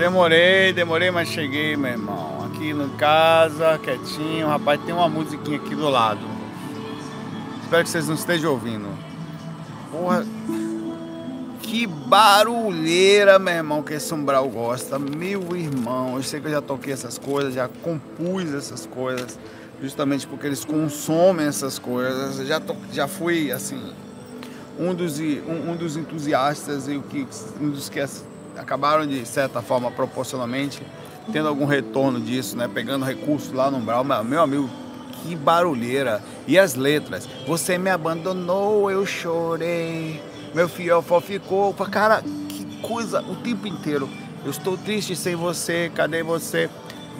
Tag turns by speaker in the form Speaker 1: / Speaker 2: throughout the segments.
Speaker 1: Demorei, demorei, mas cheguei, meu irmão. Aqui no casa, quietinho. Rapaz, tem uma musiquinha aqui do lado. Espero que vocês não estejam ouvindo. Porra. Que barulheira, meu irmão, que esse umbral gosta. Meu irmão, eu sei que eu já toquei essas coisas, já compus essas coisas, justamente porque eles consomem essas coisas. Já, to, já fui, assim, um dos, um, um dos entusiastas e um dos que acabaram de certa forma proporcionalmente tendo algum retorno disso, né? Pegando recursos lá no umbral, meu amigo, que barulheira. E as letras? Você me abandonou, eu chorei. Meu fiofó ficou. Cara, que coisa o tempo inteiro. Eu estou triste sem você, cadê você?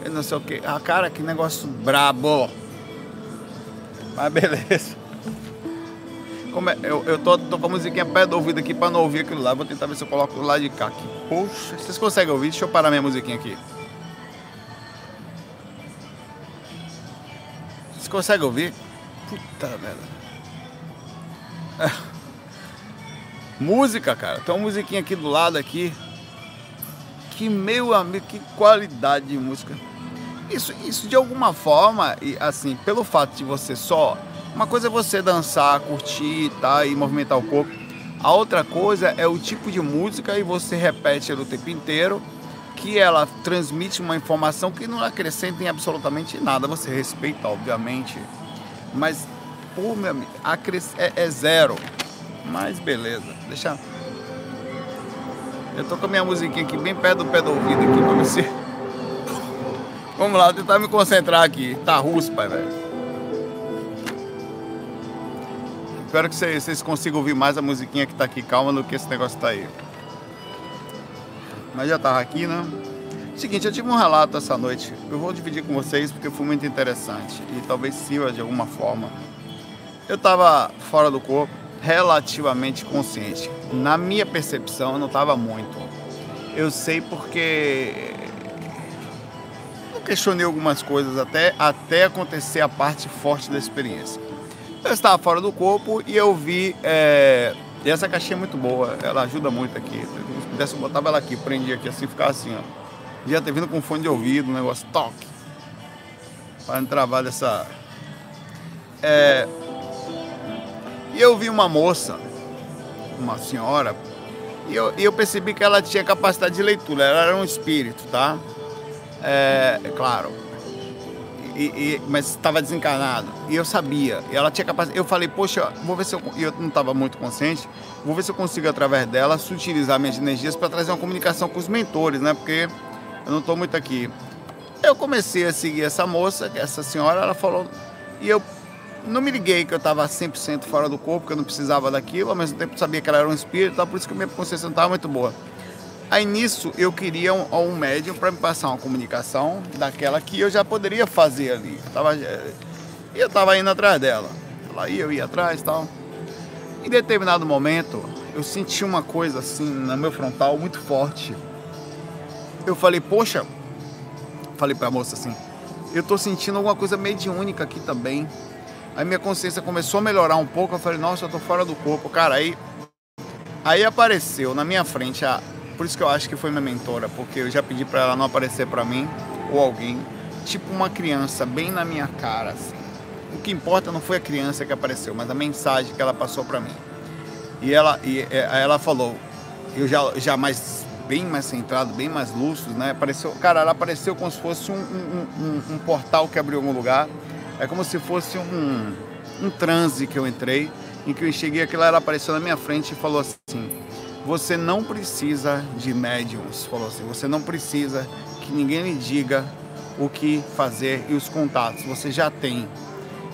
Speaker 1: Eu não sei o que. Ah, cara, que negócio brabo. Mas beleza. Como é, eu, eu tô, tô com a musiquinha perto do ouvido aqui para não ouvir aquilo lá. Vou tentar ver se eu coloco do lado de cá. Aqui. Poxa, vocês conseguem ouvir? Deixa eu parar minha musiquinha aqui. Vocês conseguem ouvir? Puta merda. É. Música, cara. Tem uma musiquinha aqui do lado aqui. Que meu amigo, que qualidade de música. Isso, isso de alguma forma, e assim, pelo fato de você só uma coisa é você dançar, curtir tá, e movimentar o corpo. A outra coisa é o tipo de música e você repete ela o tempo inteiro, que ela transmite uma informação que não acrescenta em absolutamente nada. Você respeita, obviamente, mas, pô, meu amigo, é, é zero. Mas beleza, deixa. Eu tô com a minha musiquinha aqui bem perto do pé do ouvido aqui pra você. Vamos lá, tentar me concentrar aqui. Tá russo, pai, velho. Espero que vocês, consigam ouvir mais a musiquinha que tá aqui calma do que esse negócio tá aí. Mas já tava aqui, né? Seguinte, eu tive um relato essa noite. Eu vou dividir com vocês porque foi muito interessante e talvez sirva de alguma forma. Eu estava fora do corpo, relativamente consciente. Na minha percepção, eu não estava muito. Eu sei porque eu questionei algumas coisas até, até acontecer a parte forte da experiência. Eu estava fora do corpo e eu vi. É... E essa caixinha é muito boa, ela ajuda muito aqui. Se pudesse, eu botava ela aqui, prendia aqui assim, ficava assim, ó. Já ter vindo com fone de ouvido, um negócio toque. Para não travar dessa. É... E eu vi uma moça, uma senhora, e eu, eu percebi que ela tinha capacidade de leitura, ela era um espírito, tá? É, é claro, e, e, mas estava desencarnado. E eu sabia. E ela tinha capacidade. Eu falei, poxa, vou ver se eu. E eu não estava muito consciente. Vou ver se eu consigo, através dela, sutilizar minhas energias para trazer uma comunicação com os mentores, né? Porque eu não estou muito aqui. Eu comecei a seguir essa moça, essa senhora, ela falou. E eu não me liguei que eu estava 100% fora do corpo, que eu não precisava daquilo, ao mesmo tempo sabia que ela era um espírito, por isso que a minha consciência não estava muito boa. Aí nisso eu queria um, um médium para me passar uma comunicação daquela que eu já poderia fazer ali. Eu tava, eh, eu estava indo atrás dela. Ela ia, eu ia atrás e tal. Em determinado momento, eu senti uma coisa assim no meu frontal muito forte. Eu falei, poxa, falei para a moça assim, eu estou sentindo alguma coisa mediúnica aqui também. Aí minha consciência começou a melhorar um pouco. Eu falei, nossa, eu tô fora do corpo. Cara, aí, aí apareceu na minha frente a, por isso que eu acho que foi minha mentora, porque eu já pedi para ela não aparecer para mim ou alguém, tipo uma criança bem na minha cara, assim. O que importa não foi a criança que apareceu, mas a mensagem que ela passou para mim. E ela, e ela falou, eu já, já mais bem mais centrado, bem mais lúcido, né? Apareceu, cara, ela apareceu como se fosse um, um, um, um portal que abriu algum lugar. É como se fosse um, um transe que eu entrei, em que eu enxerguei aquilo, ela apareceu na minha frente e falou assim: você não precisa de médiums, falou assim, você não precisa que ninguém lhe diga o que fazer e os contatos, você já tem.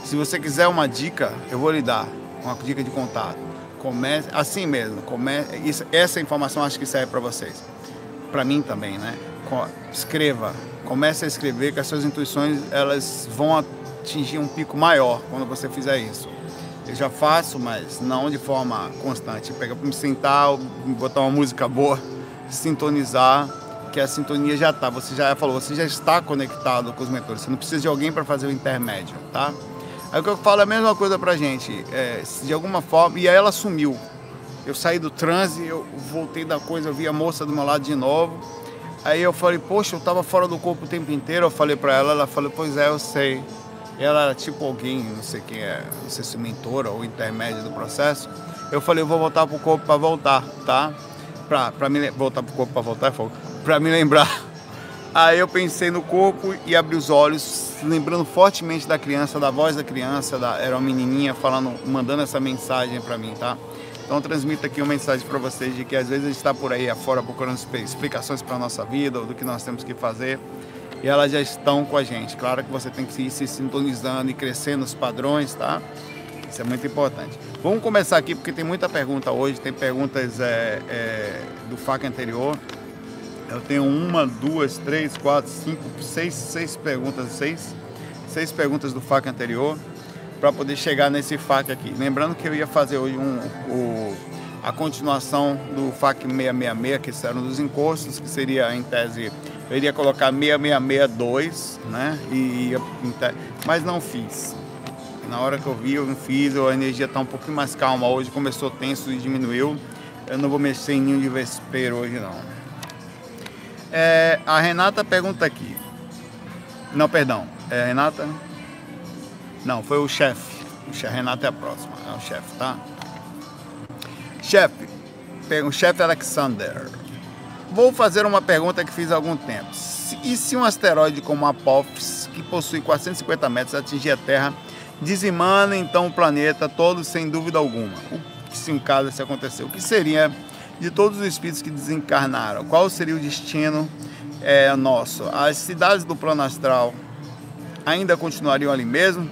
Speaker 1: Se você quiser uma dica, eu vou lhe dar uma dica de contato. Comece assim mesmo, comece, isso, essa informação acho que serve para vocês. Para mim também, né? Escreva, comece a escrever que as suas intuições elas vão atingir um pico maior quando você fizer isso. Eu já faço, mas não de forma constante. Pega para me sentar, botar uma música boa, sintonizar, que a sintonia já está. Você já falou, você já está conectado com os mentores. Você não precisa de alguém para fazer o intermédio, tá? Aí o que eu falo é a mesma coisa pra gente. É, de alguma forma, e aí ela sumiu. Eu saí do transe, eu voltei da coisa, eu vi a moça do meu lado de novo. Aí eu falei, poxa, eu tava fora do corpo o tempo inteiro. Eu falei para ela, ela falou, pois é, eu sei. Ela era tipo alguém, não sei quem é, não sei se mentora ou intermédio do processo. Eu falei, eu vou voltar pro corpo para voltar, tá? Pra, pra me voltar pro corpo para voltar, para me lembrar. Aí eu pensei no corpo e abri os olhos, lembrando fortemente da criança, da voz da criança, da, era uma menininha falando, mandando essa mensagem para mim, tá? Então transmito aqui uma mensagem para vocês de que às vezes a gente está por aí afora procurando explicações para a nossa vida ou do que nós temos que fazer e elas já estão com a gente. Claro que você tem que ir se sintonizando e crescendo os padrões, tá? Isso é muito importante. Vamos começar aqui porque tem muita pergunta hoje, tem perguntas é, é, do FAC anterior. Eu tenho uma, duas, três, quatro, cinco, seis, seis perguntas, seis, seis perguntas do FAC anterior para poder chegar nesse FAC aqui. Lembrando que eu ia fazer hoje um, o, a continuação do FAC 666, que eram dos encostos, que seria em tese eu iria colocar 6662, né? E ia, mas não fiz. Na hora que eu vi, eu não fiz, a energia está um pouquinho mais calma hoje, começou tenso e diminuiu. Eu não vou mexer em ninho de vespeiro hoje não. É, a Renata pergunta aqui. Não, perdão. É Renata? Não, foi o chefe. O Renata é a próxima, é o chefe, tá? Chefe, o chefe Alexander. Vou fazer uma pergunta que fiz há algum tempo. E se um asteroide como Apophis, que possui 450 metros, atingir a Terra, dizimando então o planeta todo sem dúvida alguma? O que se encada se acontecer? O que seria de todos os espíritos que desencarnaram? Qual seria o destino é, nosso? As cidades do plano astral ainda continuariam ali mesmo?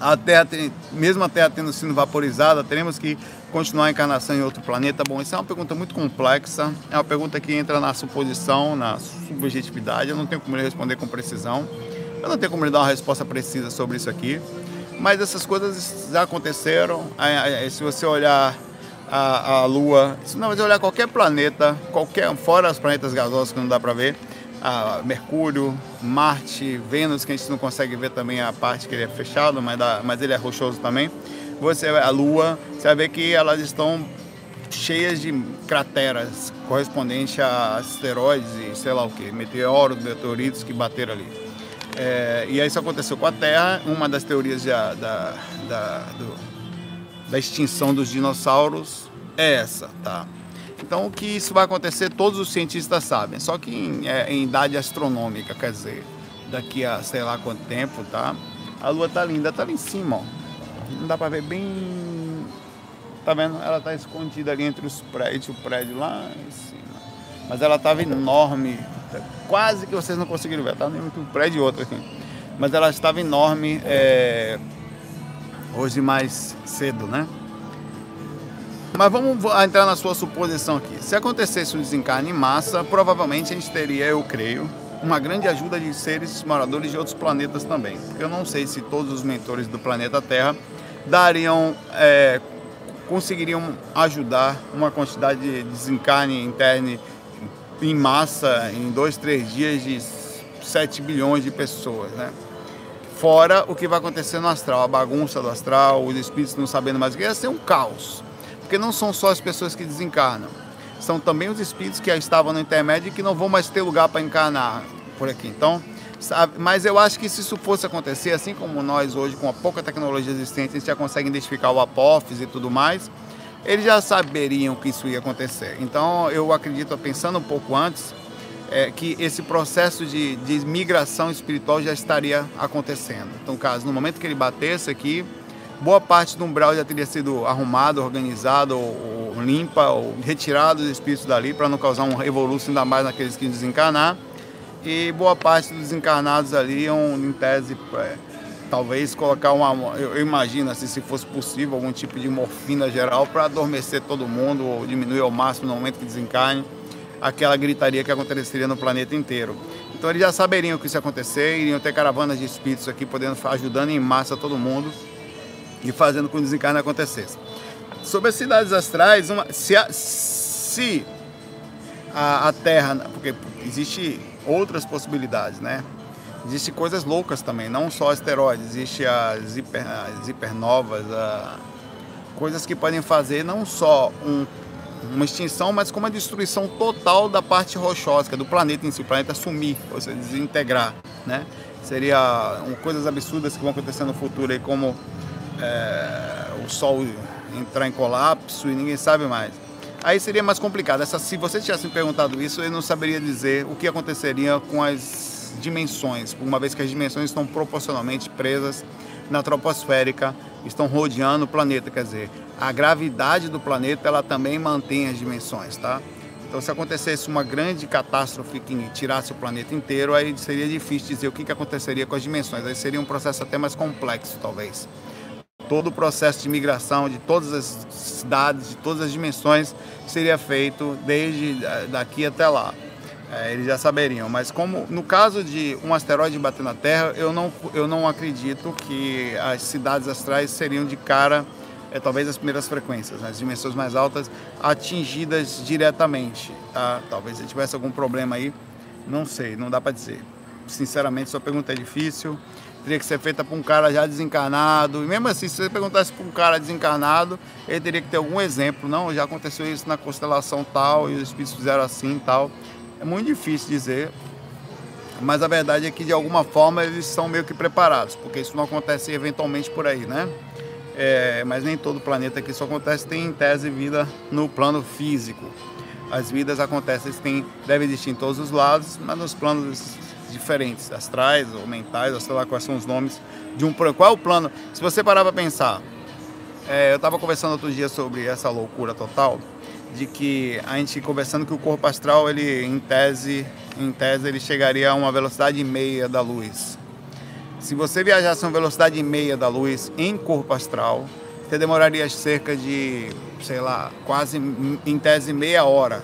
Speaker 1: A Terra, mesmo a Terra tendo sido vaporizada, teremos que continuar a encarnação em outro planeta? Bom, isso é uma pergunta muito complexa, é uma pergunta que entra na suposição, na subjetividade, eu não tenho como responder com precisão, eu não tenho como dar uma resposta precisa sobre isso aqui, mas essas coisas já aconteceram, se você olhar a, a Lua, se não, você olhar qualquer planeta, qualquer, fora os planetas gasosos que não dá para ver, Mercúrio, Marte, Vênus, que a gente não consegue ver também a parte que ele é fechado, mas, dá, mas ele é rochoso também você a Lua, você vai ver que elas estão cheias de crateras correspondentes a asteroides e sei lá o que, meteoros, meteoritos que bateram ali. É, e isso aconteceu com a Terra, uma das teorias da, da, da, do, da extinção dos dinossauros é essa, tá? Então, o que isso vai acontecer, todos os cientistas sabem, só que em, é, em idade astronômica, quer dizer, daqui a sei lá quanto tempo, tá? A Lua tá linda, tá ali em cima, ó. Não dá pra ver bem. Tá vendo? Ela tá escondida ali entre os prédios, o prédio lá em cima. Mas ela tava enorme. Quase que vocês não conseguiram ver. Tava entre um prédio e outro aqui. Mas ela estava enorme é... hoje mais cedo, né? Mas vamos entrar na sua suposição aqui. Se acontecesse um desencarne em massa, provavelmente a gente teria, eu creio, uma grande ajuda de seres moradores de outros planetas também. Porque eu não sei se todos os mentores do planeta Terra dariam, é, conseguiriam ajudar uma quantidade de desencarne interno em massa em dois, três dias de 7 bilhões de pessoas, né? Fora o que vai acontecer no astral, a bagunça do astral, os espíritos não sabendo mais o que ia ser um caos. Porque não são só as pessoas que desencarnam, são também os espíritos que estavam no intermédio e que não vão mais ter lugar para encarnar por aqui. Então, Sabe? Mas eu acho que se isso fosse acontecer, assim como nós hoje, com a pouca tecnologia existente, a gente já consegue identificar o apófis e tudo mais, eles já saberiam que isso ia acontecer. Então eu acredito, pensando um pouco antes, é, que esse processo de, de migração espiritual já estaria acontecendo. Então, caso no momento que ele batesse aqui, boa parte do umbral já teria sido arrumado, organizado, ou, ou limpa, ou retirado os espíritos dali para não causar um revolução ainda mais naqueles que desencarnar e boa parte dos encarnados ali iam, em tese, é, talvez colocar uma. Eu, imagino, assim, se fosse possível, algum tipo de morfina geral para adormecer todo mundo ou diminuir ao máximo no momento que desencarne aquela gritaria que aconteceria no planeta inteiro. Então eles já saberiam que isso ia acontecer, iriam ter caravanas de espíritos aqui podendo ajudando em massa todo mundo e fazendo com que o desencarne acontecesse. Sobre as cidades astrais, uma, se, a, se a, a Terra, porque existe outras possibilidades, né? Existem coisas loucas também, não só asteroides, existe as, hiper, as hipernovas, a, coisas que podem fazer não só um, uma extinção, mas como uma destruição total da parte rochosa, do planeta em si, o planeta sumir, ou seja, desintegrar, né? Seria um, coisas absurdas que vão acontecer no futuro aí, como é, o Sol entrar em colapso e ninguém sabe mais. Aí seria mais complicado. Essa, se você tivesse me perguntado isso, eu não saberia dizer o que aconteceria com as dimensões, uma vez que as dimensões estão proporcionalmente presas na troposférica, estão rodeando o planeta, quer dizer, a gravidade do planeta ela também mantém as dimensões, tá? Então, se acontecesse uma grande catástrofe que tirasse o planeta inteiro, aí seria difícil dizer o que, que aconteceria com as dimensões. Aí seria um processo até mais complexo, talvez. Todo o processo de migração de todas as cidades, de todas as dimensões, seria feito desde eh, daqui até lá. É, eles já saberiam. Mas como no caso de um asteroide bater na Terra, eu não, eu não acredito que as cidades astrais seriam de cara é talvez as primeiras frequências, né, as dimensões mais altas atingidas diretamente. Tá? Talvez se tivesse algum problema aí, não sei, não dá para dizer. Sinceramente, sua pergunta é difícil. Teria que ser feita por um cara já desencarnado. E mesmo assim, se você perguntasse para um cara desencarnado, ele teria que ter algum exemplo. Não, já aconteceu isso na constelação tal, e os espíritos fizeram assim tal. É muito difícil dizer, mas a verdade é que de alguma forma eles são meio que preparados, porque isso não acontece eventualmente por aí, né? é, mas nem todo planeta que isso acontece tem em tese vida no plano físico. As vidas acontecem, devem existir em todos os lados, mas nos planos diferentes, astrais ou mentais, ou sei lá quais são os nomes de um plano. Qual é o plano? Se você parar para pensar, é, eu estava conversando outro dia sobre essa loucura total, de que a gente conversando que o corpo astral, ele em tese, em tese ele chegaria a uma velocidade meia da luz. Se você viajasse a uma velocidade meia da luz em corpo astral, você demoraria cerca de, sei lá, quase em tese meia hora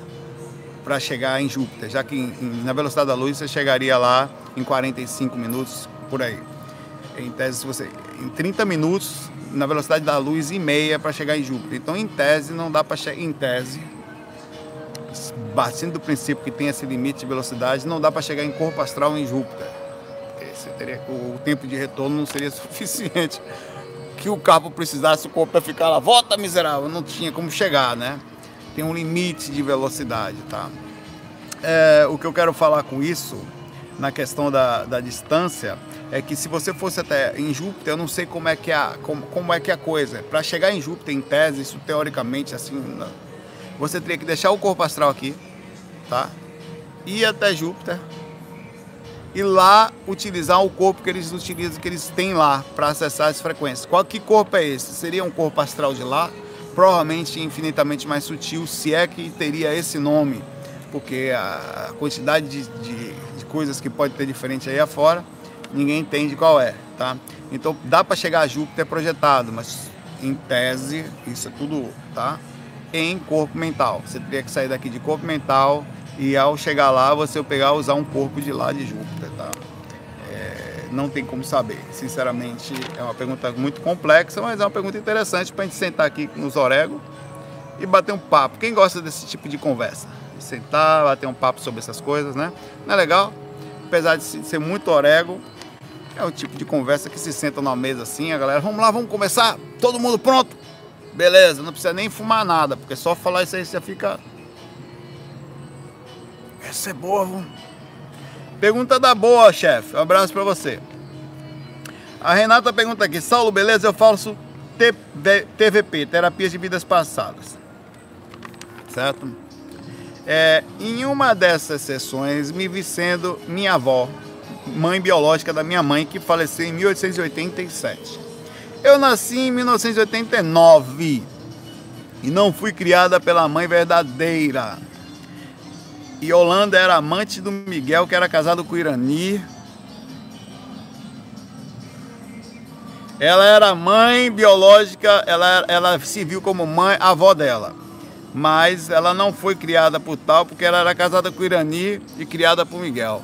Speaker 1: para chegar em Júpiter, já que em, na velocidade da luz você chegaria lá em 45 minutos por aí. Em tese, se você em 30 minutos na velocidade da luz e meia para chegar em Júpiter. Então, em tese, não dá para chegar em tese, batendo do princípio que tem esse limite de velocidade, não dá para chegar em corpo astral em Júpiter você teria, o tempo de retorno não seria suficiente que o carro precisasse o corpo para ficar lá, volta miserável, não tinha como chegar, né? Tem um limite de velocidade, tá? É, o que eu quero falar com isso, na questão da, da distância, é que se você fosse até em Júpiter, eu não sei como é que é a, como, como é que é a coisa. Para chegar em Júpiter, em tese, isso teoricamente, assim, você teria que deixar o corpo astral aqui, tá? Ir até Júpiter, e lá utilizar o corpo que eles utilizam, que eles têm lá para acessar as frequências. Qual que corpo é esse? Seria um corpo astral de lá? Provavelmente infinitamente mais sutil, se é que teria esse nome, porque a quantidade de, de, de coisas que pode ter diferente aí afora, ninguém entende qual é, tá? Então dá para chegar a Júpiter projetado, mas em tese, isso é tudo, tá? Em corpo mental. Você teria que sair daqui de corpo mental e ao chegar lá você pegar usar um corpo de lá de Júpiter, tá? Não tem como saber. Sinceramente, é uma pergunta muito complexa, mas é uma pergunta interessante para a gente sentar aqui nos Orego e bater um papo. Quem gosta desse tipo de conversa? Sentar, bater um papo sobre essas coisas, né? Não é legal? Apesar de ser muito Orego, é o tipo de conversa que se senta numa mesa assim, a galera, vamos lá, vamos começar? Todo mundo pronto? Beleza, não precisa nem fumar nada, porque só falar isso aí você fica essa é boa, viu? Pergunta da boa, chefe. Um abraço para você. A Renata pergunta aqui: Saulo, beleza? Eu faço TVP, Terapias de Vidas Passadas. Certo? É, em uma dessas sessões, me vi sendo minha avó, mãe biológica da minha mãe, que faleceu em 1887. Eu nasci em 1989 e não fui criada pela mãe verdadeira. E Holanda era amante do Miguel, que era casado com Irani. Ela era mãe biológica, ela, ela se viu como mãe, avó dela. Mas ela não foi criada por tal, porque ela era casada com Irani e criada por Miguel.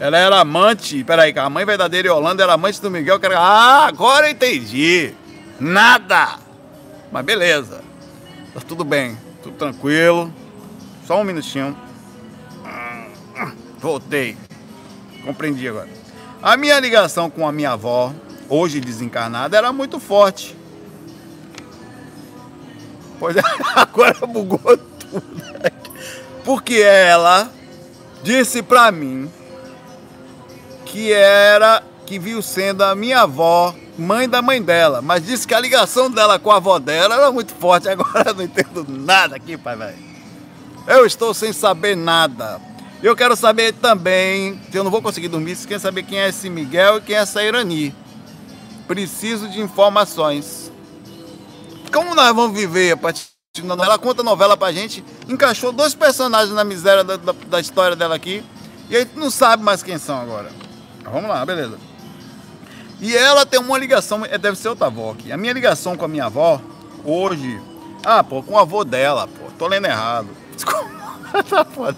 Speaker 1: Ela era amante, peraí, a mãe verdadeira em Holanda era amante do Miguel, que era, ah, agora eu entendi. Nada. Mas beleza. Tá tudo bem, tudo tranquilo. Só um minutinho. Voltei. Compreendi agora. A minha ligação com a minha avó hoje desencarnada, era muito forte. Pois é, agora bugou tudo. Porque ela disse pra mim que era que viu sendo a minha avó, mãe da mãe dela, mas disse que a ligação dela com a avó dela era muito forte. Agora eu não entendo nada aqui, pai velho. Eu estou sem saber nada. Eu quero saber também, eu não vou conseguir dormir, se quer saber quem é esse Miguel e quem é essa Irani. Preciso de informações. Como nós vamos viver a partir ela conta a novela pra gente, encaixou dois personagens na miséria da, da, da história dela aqui, e a gente não sabe mais quem são agora. Vamos lá, beleza. E ela tem uma ligação, é, deve ser outra avó aqui. A minha ligação com a minha avó, hoje. Ah, pô, com o avô dela, pô. Tô lendo errado. Desculpa. tá foda.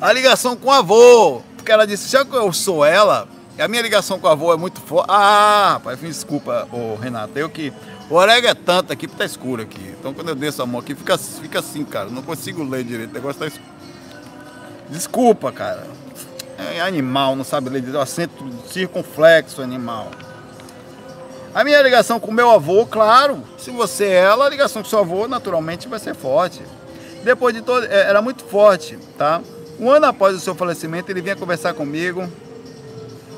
Speaker 1: A ligação com o avô. Porque ela disse, já que eu sou ela, a minha ligação com o avô é muito forte. Ah, rapaz, desculpa, ô Renato. Eu que. O orégano é tanto aqui, porque tá escuro aqui. Então quando eu desço a mão aqui, fica, fica assim, cara. Não consigo ler direito. O negócio tá escuro. Desculpa, cara. É animal, não sabe ler, acento circunflexo animal. A minha ligação com meu avô, claro, se você é ela, a ligação com seu avô naturalmente vai ser forte. Depois de todo, é, era muito forte, tá? Um ano após o seu falecimento, ele vinha conversar comigo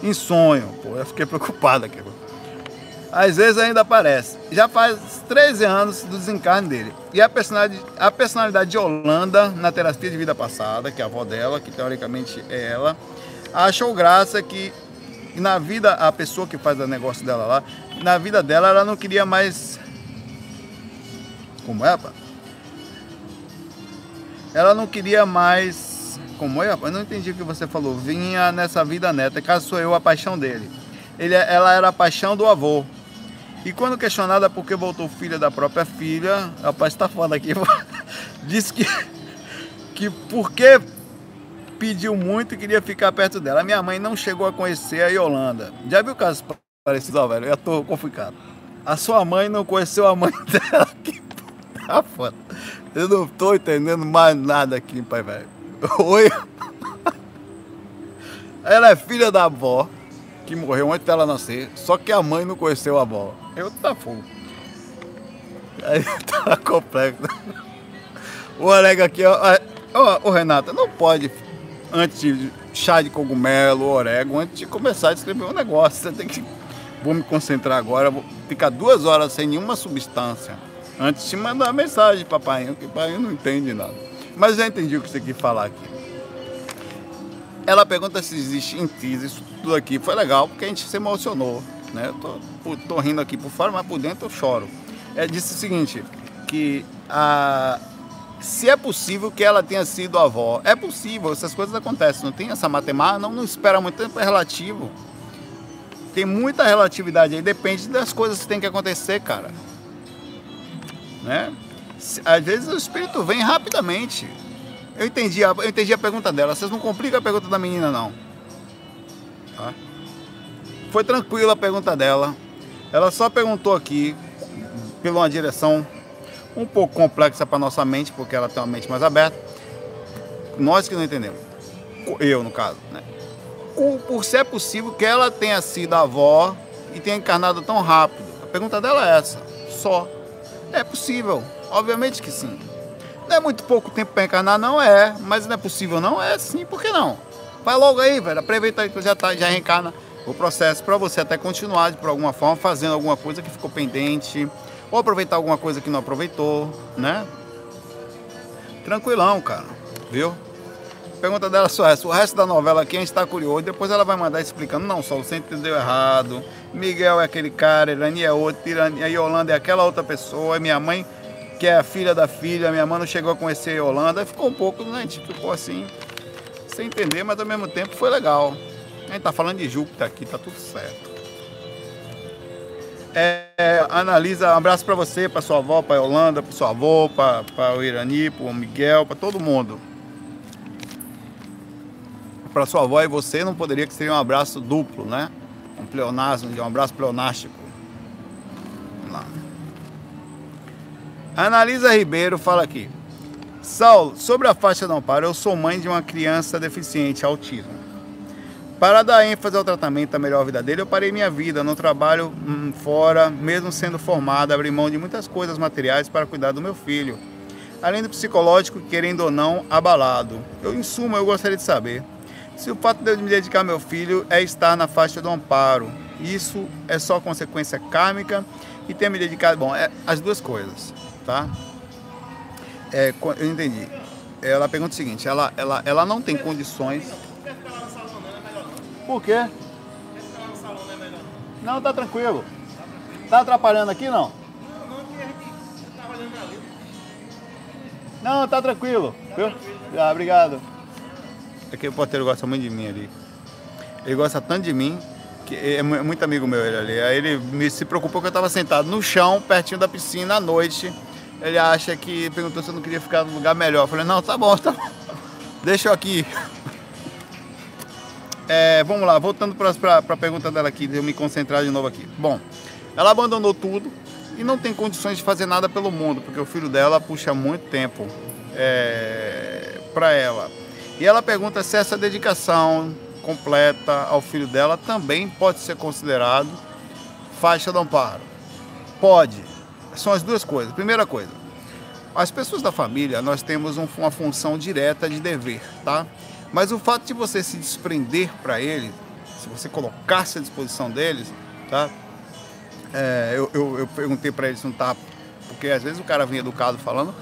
Speaker 1: em sonho. Pô, eu fiquei preocupado aqui. Às vezes ainda aparece. Já faz 13 anos do desencarne dele. E a personalidade, a personalidade de Holanda, na terapia de vida passada, que é a avó dela, que teoricamente é ela, achou graça que na vida, a pessoa que faz o negócio dela lá, na vida dela ela não queria mais. Como é, pá? Ela não queria mais. Como é, rapaz? Eu não entendi o que você falou. Vinha nessa vida neta, caso sou eu a paixão dele. Ele, ela era a paixão do avô. E quando questionada por que voltou filha da própria filha, rapaz, tá falando aqui, disse que, que porque pediu muito e queria ficar perto dela. Minha mãe não chegou a conhecer a Yolanda. Já viu casos parecidos, ó, velho? Eu tô complicado. A sua mãe não conheceu a mãe dela. Que tá foda. Eu não tô entendendo mais nada aqui, pai, velho. Oi. Ela é filha da avó, que morreu antes dela nascer, só que a mãe não conheceu a avó. Eu tá fogo. Aí tá complexo. O Olega aqui, ó. Ô, Renata, não pode antes de chá de cogumelo, orégano, antes de começar a escrever um negócio. Você tem que. Vou me concentrar agora, vou ficar duas horas sem nenhuma substância. Antes de mandar mensagem para pai, porque pai não entende nada. Mas eu entendi o que você quis falar aqui. Ela pergunta se existe intis, isso tudo aqui foi legal, porque a gente se emocionou. Né? Eu tô, tô rindo aqui por fora, mas por dentro eu choro. É disse o seguinte, que a, se é possível que ela tenha sido avó. É possível, essas coisas acontecem. Não tem essa matemática, não, não espera muito tempo, é relativo. Tem muita relatividade aí, depende das coisas que tem que acontecer, cara. Né? Às vezes o espírito vem rapidamente. Eu entendi, a, eu entendi a pergunta dela. Vocês não complicam a pergunta da menina, não. Tá? Foi tranquila a pergunta dela. Ela só perguntou aqui, pela uma direção um pouco complexa para nossa mente, porque ela tem uma mente mais aberta. Nós que não entendemos. Eu, no caso, né? Por ser possível que ela tenha sido avó e tenha encarnado tão rápido. A pergunta dela é essa, só. É possível, obviamente que sim. Não é muito pouco tempo para encarnar, não é, mas não é possível, não é sim, por que não? Vai logo aí, velho, aproveita que já, tá, já reencarna o processo para você até continuar de por alguma forma fazendo alguma coisa que ficou pendente, ou aproveitar alguma coisa que não aproveitou, né? Tranquilão, cara, viu? Pergunta dela só essa. O resto da novela aqui a gente está curioso. Depois ela vai mandar explicando. Não, só você entendeu errado. Miguel é aquele cara, Irani é outro, Irani, a Yolanda é aquela outra pessoa. Minha mãe, que é a filha da filha, minha mãe não chegou a conhecer a Yolanda. Ficou um pouco, né? A gente ficou assim, sem entender, mas ao mesmo tempo foi legal. A gente tá falando de Júpiter aqui, tá tudo certo. É, analisa, um abraço para você, para sua avó, para Yolanda, para sua avó, para o Irani, para o Miguel, para todo mundo. Para sua avó e você não poderia que seria um abraço duplo, né? Um pleonasmo, um abraço pleonástico. Vamos lá. Analisa Ribeiro fala aqui. Saulo, sobre a faixa do amparo, eu sou mãe de uma criança deficiente autismo. Para dar ênfase ao tratamento da melhor vida dele, eu parei minha vida, não trabalho hum, fora, mesmo sendo formado, abri mão de muitas coisas materiais para cuidar do meu filho. Além do psicológico, querendo ou não, abalado. Eu, em suma, eu gostaria de saber se o fato de eu me dedicar ao meu filho é estar na faixa do amparo. Isso é só consequência kármica e ter me dedicado. Bom, é as duas coisas, tá? É, eu entendi. Ela pergunta o seguinte: ela, ela, ela não tem condições por quê? Não, tá tranquilo. Tá atrapalhando aqui não? Não, tá tranquilo. Viu? Ah, obrigado. É que o porteiro gosta muito de mim ali. Ele gosta tanto de mim, que é, é muito amigo meu ele ali. Aí ele me se preocupou que eu estava sentado no chão, pertinho da piscina à noite. Ele acha que perguntou se eu não queria ficar num lugar melhor. Eu falei, não, tá bom, tá bom. Deixa eu aqui. É, vamos lá, voltando para a pergunta dela aqui, de eu me concentrar de novo aqui. Bom, ela abandonou tudo e não tem condições de fazer nada pelo mundo, porque o filho dela puxa muito tempo é, para ela. E ela pergunta se essa dedicação completa ao filho dela também pode ser considerado faixa do amparo. Pode. São as duas coisas. Primeira coisa, as pessoas da família, nós temos um, uma função direta de dever, tá? Mas o fato de você se desprender para ele, se você colocar-se à disposição deles, tá? É, eu, eu, eu, perguntei para ele se não tá. Porque às vezes o cara vem educado falando.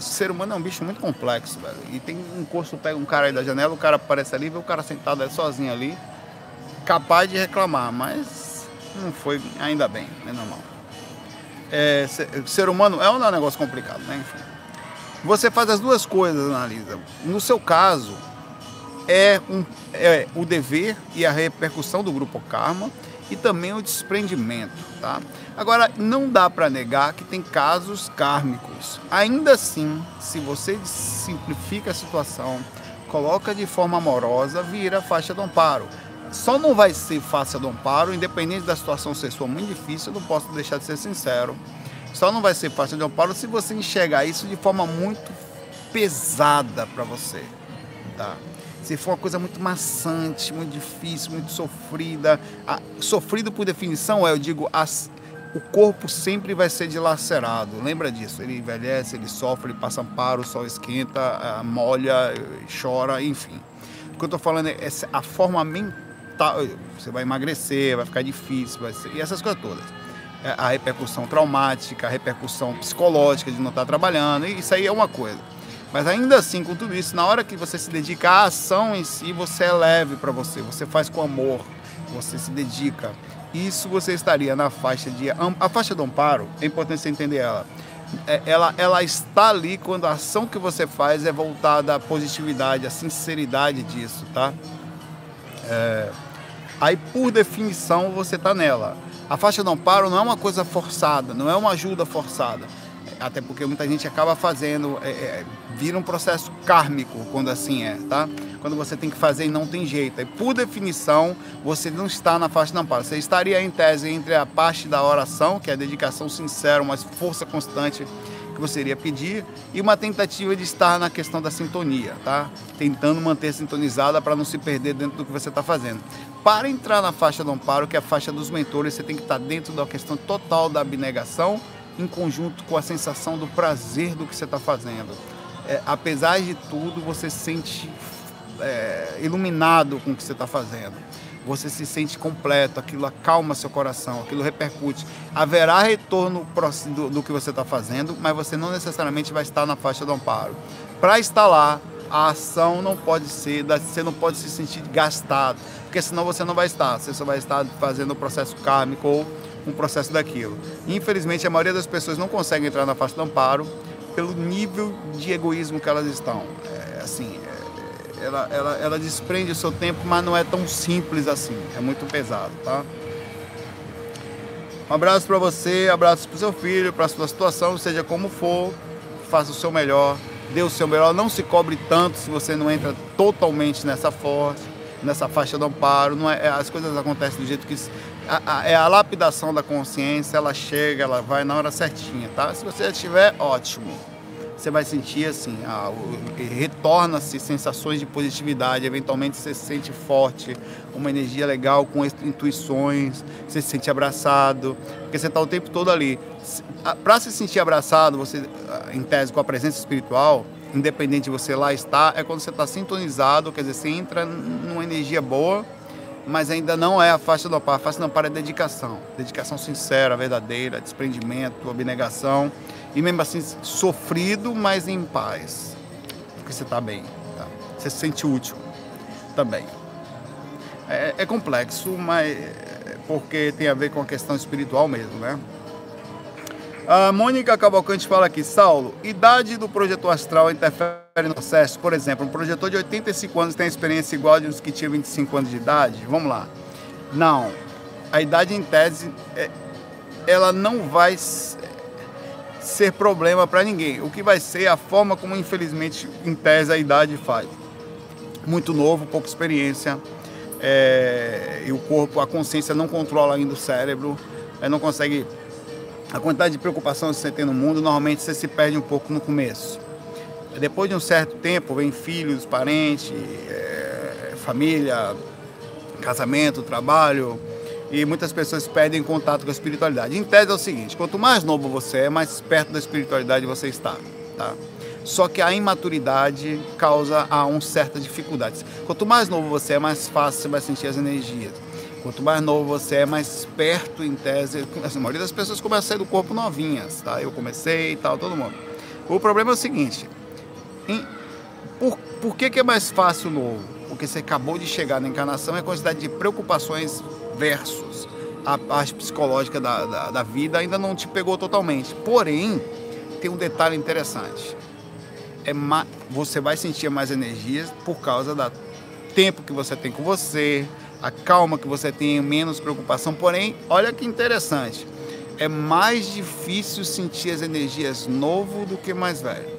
Speaker 1: Ser humano é um bicho muito complexo, velho. E tem um curso, pega um cara aí da janela, o cara aparece ali, vê o cara sentado ali sozinho ali, capaz de reclamar, mas não foi ainda bem, é normal. É, ser, ser humano é um negócio complicado, né? Enfim. Você faz as duas coisas, analisa. No seu caso, é, um, é o dever e a repercussão do grupo Karma e também o desprendimento, tá? Agora, não dá para negar que tem casos kármicos. Ainda assim, se você simplifica a situação, coloca de forma amorosa, vira faixa do amparo. Só não vai ser faixa do amparo, independente da situação ser sua muito difícil, eu não posso deixar de ser sincero só não vai ser fácil de amparo se você enxergar isso de forma muito pesada para você, tá? Se for uma coisa muito maçante, muito difícil, muito sofrida, a, sofrido por definição é, eu digo, as, o corpo sempre vai ser dilacerado. Lembra disso? Ele envelhece, ele sofre, ele passa amparo, o sol esquenta, molha, chora, enfim. O que eu estou falando é a forma mental. Você vai emagrecer, vai ficar difícil, vai ser, e essas coisas todas. É, a repercussão traumática, a repercussão psicológica de não estar trabalhando, isso aí é uma coisa. Mas ainda assim, com tudo isso, na hora que você se dedica à ação em si, você é leve para você, você faz com amor, você se dedica. Isso você estaria na faixa de. A faixa do amparo, é importante você entender ela. É, ela, ela está ali quando a ação que você faz é voltada à positividade, à sinceridade disso, tá? É, aí, por definição, você está nela. A faixa não paro não é uma coisa forçada, não é uma ajuda forçada. Até porque muita gente acaba fazendo, é, é, vira um processo kármico quando assim é, tá? Quando você tem que fazer e não tem jeito. E por definição, você não está na faixa não para. Você estaria em tese entre a parte da oração, que é a dedicação sincera, uma força constante que você iria pedir, e uma tentativa de estar na questão da sintonia, tá? Tentando manter sintonizada para não se perder dentro do que você está fazendo. Para entrar na faixa do amparo, que é a faixa dos mentores, você tem que estar dentro da questão total da abnegação, em conjunto com a sensação do prazer do que você está fazendo. É, apesar de tudo, você se sente é, iluminado com o que você está fazendo. Você se sente completo, aquilo acalma seu coração, aquilo repercute. Haverá retorno do, do que você está fazendo, mas você não necessariamente vai estar na faixa do amparo. Para estar lá, a ação não pode ser, você não pode se sentir gastado, porque senão você não vai estar, você só vai estar fazendo o processo kármico ou um processo daquilo. Infelizmente, a maioria das pessoas não consegue entrar na faixa do amparo pelo nível de egoísmo que elas estão. É, assim, é, ela, ela, ela desprende o seu tempo, mas não é tão simples assim, é muito pesado, tá? Um abraço para você, abraço para o seu filho, para a sua situação, seja como for, faça o seu melhor dê o seu melhor, não se cobre tanto se você não entra totalmente nessa força, nessa faixa do amparo. Não é, é as coisas acontecem do jeito que a, a, é a lapidação da consciência, ela chega, ela vai na hora certinha, tá? Se você estiver, ótimo. Você vai sentir assim, retorna-se sensações de positividade, eventualmente você se sente forte, uma energia legal, com intuições, você se sente abraçado, porque você está o tempo todo ali. Para se sentir abraçado, você, em tese, com a presença espiritual, independente de você lá estar, é quando você está sintonizado, quer dizer, você entra numa energia boa, mas ainda não é a faixa do par. A faixa do par é dedicação. Dedicação sincera, verdadeira, desprendimento, abnegação. E mesmo assim, sofrido, mas em paz. Porque você está bem. Tá? Você se sente útil também. É, é complexo, mas é porque tem a ver com a questão espiritual mesmo, né? A Mônica Cavalcante fala aqui, Saulo, idade do projetor astral interfere no processo? Por exemplo, um projetor de 85 anos tem experiência igual a de uns que tinham 25 anos de idade? Vamos lá. Não. A idade em tese, é, ela não vai ser problema para ninguém. O que vai ser a forma como, infelizmente, em tese, a idade faz. Muito novo, pouca experiência, é, e o corpo, a consciência não controla ainda o cérebro, é, não consegue a quantidade de preocupação que você tem no mundo, normalmente você se perde um pouco no começo. Depois de um certo tempo, vem filhos, parentes, é, família, casamento, trabalho, e muitas pessoas perdem contato com a espiritualidade. Em tese é o seguinte: quanto mais novo você é, mais perto da espiritualidade você está. Tá? Só que a imaturidade causa a um certa dificuldade. Quanto mais novo você é, mais fácil você vai sentir as energias. Quanto mais novo você é, mais perto, em tese. A maioria das pessoas começa a sair do corpo novinhas, tá? Eu comecei e tal, todo mundo. O problema é o seguinte: em, por, por que, que é mais fácil novo? Porque você acabou de chegar na encarnação e a quantidade de preocupações versus a parte psicológica da, da, da vida ainda não te pegou totalmente. Porém, tem um detalhe interessante. É ma, você vai sentir mais energias por causa do tempo que você tem com você, a calma que você tem, menos preocupação. Porém, olha que interessante, é mais difícil sentir as energias novo do que mais velho.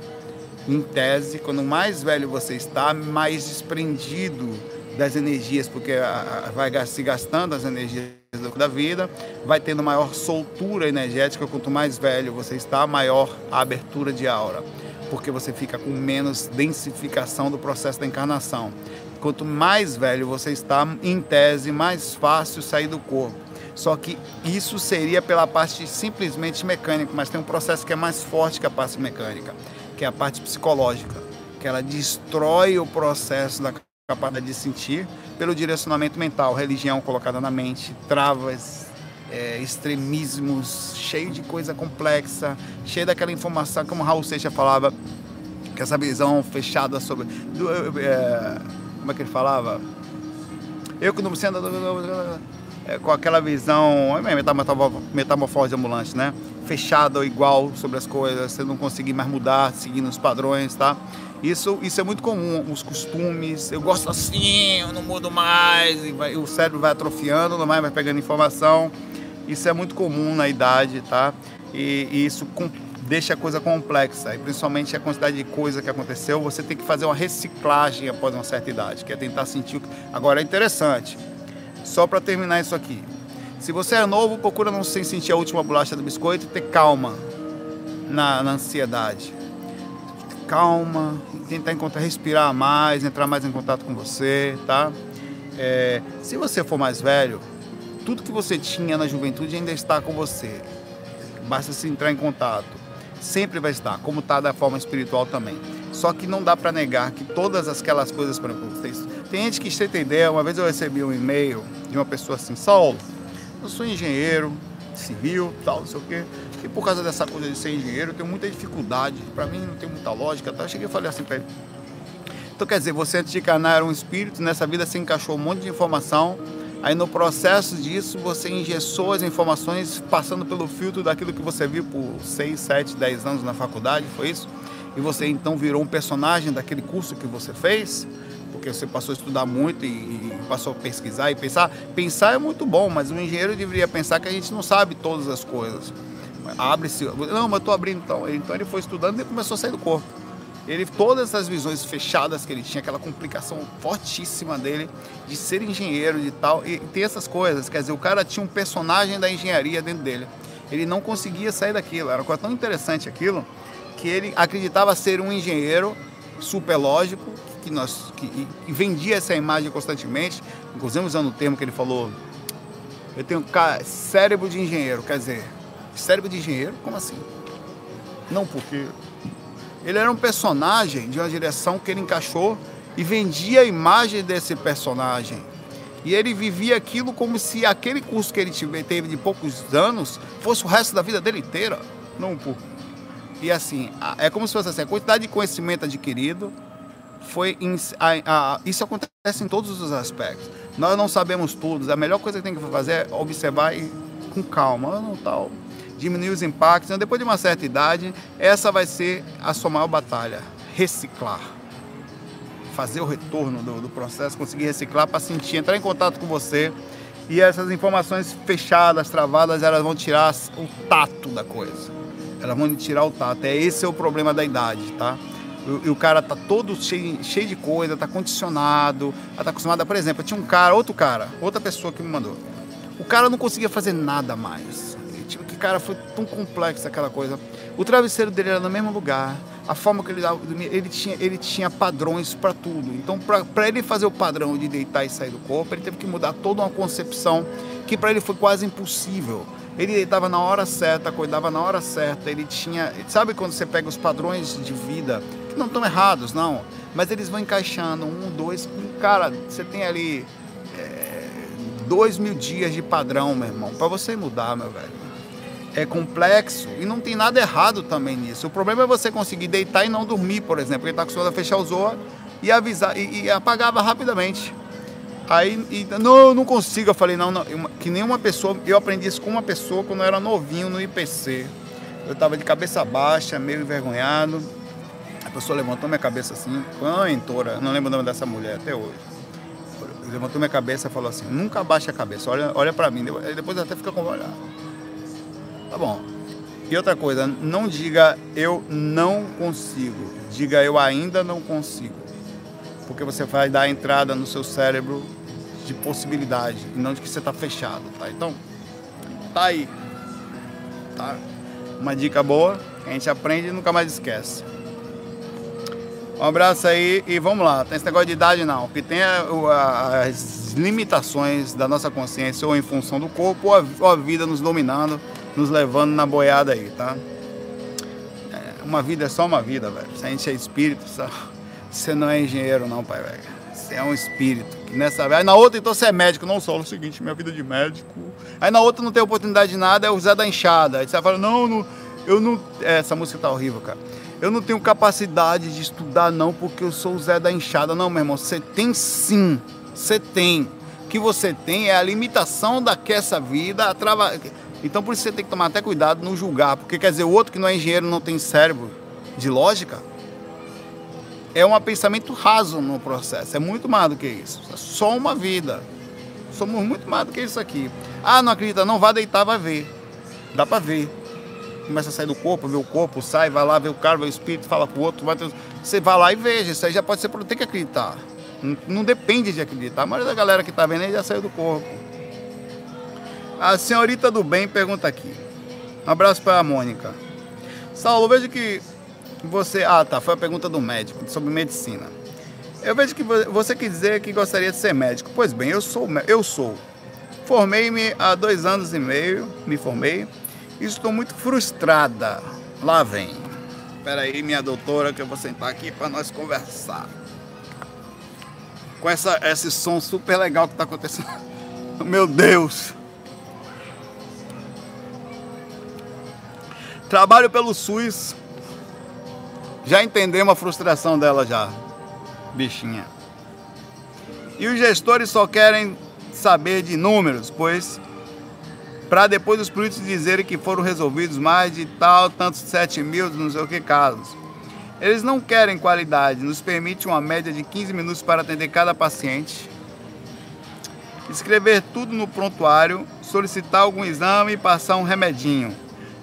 Speaker 1: Em tese, quando mais velho você está, mais desprendido das energias, porque vai se gastando as energias da vida, vai tendo maior soltura energética. Quanto mais velho você está, maior a abertura de aura, porque você fica com menos densificação do processo da encarnação. Quanto mais velho você está, em tese, mais fácil sair do corpo. Só que isso seria pela parte simplesmente mecânica, mas tem um processo que é mais forte que a parte mecânica, que é a parte psicológica, que ela destrói o processo da capacidade de sentir pelo direcionamento mental, religião colocada na mente, travas, é, extremismos, cheio de coisa complexa, cheio daquela informação, como Raul Seixas falava, que essa visão fechada sobre. Do, é, como é que ele falava? Eu que não sendo é, com aquela visão, é metamorfose ambulante, né? Fechada ou igual sobre as coisas, você não conseguir mais mudar, seguindo os padrões, tá? Isso, isso é muito comum, os costumes. Eu gosto assim, eu não mudo mais, e vai, o cérebro vai atrofiando, não mais vai pegando informação. Isso é muito comum na idade, tá? E, e isso deixa a coisa complexa, e principalmente a quantidade de coisa que aconteceu, você tem que fazer uma reciclagem após uma certa idade, que é tentar sentir o que... Agora é interessante, só para terminar isso aqui. Se você é novo, procura não se sentir a última bolacha do biscoito e ter calma na, na ansiedade. Calma, tentar encontrar, respirar mais, entrar mais em contato com você, tá? É, se você for mais velho, tudo que você tinha na juventude ainda está com você. Basta se entrar em contato sempre vai estar, como está da forma espiritual também. Só que não dá para negar que todas aquelas coisas, por exemplo, tem gente que tem ideia, uma vez eu recebi um e-mail de uma pessoa assim, Saulo, eu sou engenheiro civil, tal, não sei o quê, e por causa dessa coisa de ser engenheiro, eu tenho muita dificuldade, para mim não tem muita lógica, tá? Eu cheguei e falei assim para ele, então quer dizer, você antes de encarnar era um espírito, nessa vida você encaixou um monte de informação, Aí no processo disso você engessou as informações passando pelo filtro daquilo que você viu por 6, 7, 10 anos na faculdade, foi isso? E você então virou um personagem daquele curso que você fez, porque você passou a estudar muito e, e passou a pesquisar e pensar. Pensar é muito bom, mas o engenheiro deveria pensar que a gente não sabe todas as coisas. Abre-se. Não, mas eu estou abrindo então. Então ele foi estudando e começou a sair do corpo. Ele, todas as visões fechadas que ele tinha, aquela complicação fortíssima dele de ser engenheiro de tal, e ter essas coisas. Quer dizer, o cara tinha um personagem da engenharia dentro dele. Ele não conseguia sair daquilo. Era tão interessante aquilo que ele acreditava ser um engenheiro super lógico, que, nós, que, que vendia essa imagem constantemente, inclusive usando o termo que ele falou, eu tenho cérebro de engenheiro, quer dizer, cérebro de engenheiro? Como assim? Não, porque ele era um personagem de uma direção que ele encaixou e vendia a imagem desse personagem. E ele vivia aquilo como se aquele curso que ele teve de poucos anos fosse o resto da vida dele inteira. Não, pô. E assim, é como se fosse assim, a quantidade de conhecimento adquirido foi. A, a, isso acontece em todos os aspectos. Nós não sabemos tudo. A melhor coisa que tem que fazer é observar e com calma, não tal. Diminuir os impactos. Então, depois de uma certa idade, essa vai ser a sua maior batalha. Reciclar fazer o retorno do, do processo, conseguir reciclar para sentir, entrar em contato com você e essas informações fechadas, travadas, elas vão tirar o tato da coisa. Elas vão tirar o tato. É esse é o problema da idade, tá? E o cara tá todo cheio, cheio de coisa, tá condicionado, tá acostumado. Por exemplo, tinha um cara, outro cara, outra pessoa que me mandou. O cara não conseguia fazer nada mais. Tipo, que cara foi tão complexo aquela coisa. O travesseiro dele era no mesmo lugar, a forma que ele dormia, ele tinha, ele tinha padrões para tudo. Então, para ele fazer o padrão de deitar e sair do corpo, ele teve que mudar toda uma concepção que para ele foi quase impossível. Ele deitava na hora certa, acordava na hora certa, ele tinha. Sabe quando você pega os padrões de vida, não estão errados, não, mas eles vão encaixando um, dois. Cara, você tem ali é, dois mil dias de padrão, meu irmão, para você mudar, meu velho é complexo e não tem nada errado também nisso. O problema é você conseguir deitar e não dormir, por exemplo. Ele está acostumado a fechar os olhos e avisar e, e apagava rapidamente. Aí, e, não, eu não consigo. Eu falei, não, não, que nenhuma pessoa. Eu aprendi isso com uma pessoa quando eu era novinho no IPC. Eu estava de cabeça baixa, meio envergonhado. A pessoa levantou minha cabeça assim, foi não lembro o nome dessa mulher até hoje. Levantou minha cabeça e falou assim: nunca abaixa a cabeça, olha, olha para mim. Depois até fica com olhar. Tá bom. E outra coisa, não diga eu não consigo, diga eu ainda não consigo. Porque você vai dar entrada no seu cérebro de possibilidade e não de que você está fechado, tá? Então, tá aí. Tá? Uma dica boa que a gente aprende e nunca mais esquece. Um abraço aí e vamos lá. Tem esse negócio de idade não, que tem as limitações da nossa consciência ou em função do corpo ou a vida nos dominando nos levando na boiada aí, tá? É, uma vida é só uma vida, velho. Se a gente é espírito, só... você não é engenheiro, não, pai, velho. Você é um espírito. Que nessa Aí na outra, então, você é médico. Não só é o seguinte, minha vida de médico. Aí na outra não tem oportunidade de nada, é o Zé da Enxada. Aí você fala, não, não eu não. É, essa música tá horrível, cara. Eu não tenho capacidade de estudar, não, porque eu sou o Zé da Enxada. Não, meu irmão, você tem sim. Você tem. O que você tem é a limitação da que essa vida. Trava... Então por isso você tem que tomar até cuidado no julgar, porque quer dizer, o outro que não é engenheiro não tem cérebro de lógica, é um pensamento raso no processo, é muito mais do que isso. É só uma vida. Somos muito mais do que isso aqui. Ah, não acredita, não vá deitar, vai ver. Dá para ver. Começa a sair do corpo, vê o corpo, sai, vai lá, vê o cara, vê o espírito, fala pro outro, vai você vai lá e veja. Isso aí já pode ser, tem que acreditar. Não, não depende de acreditar. A maioria da galera que tá vendo aí já saiu do corpo. A senhorita do bem pergunta aqui. Um abraço para a Mônica. Saulo, vejo que você. Ah, tá. Foi a pergunta do médico sobre medicina. Eu vejo que você quer dizer que gostaria de ser médico. Pois bem, eu sou. Eu sou. Formei-me há dois anos e meio. Me formei. Estou muito frustrada. Lá vem. Espera aí, minha doutora, que eu vou sentar aqui para nós conversar. Com essa, esse som super legal que está acontecendo. Meu Deus! Trabalho pelo SUS. Já entendemos a frustração dela já. Bichinha. E os gestores só querem saber de números, pois para depois os políticos dizerem que foram resolvidos mais de tal, tantos 7 mil, não sei o que casos. Eles não querem qualidade, nos permite uma média de 15 minutos para atender cada paciente, escrever tudo no prontuário, solicitar algum exame e passar um remedinho.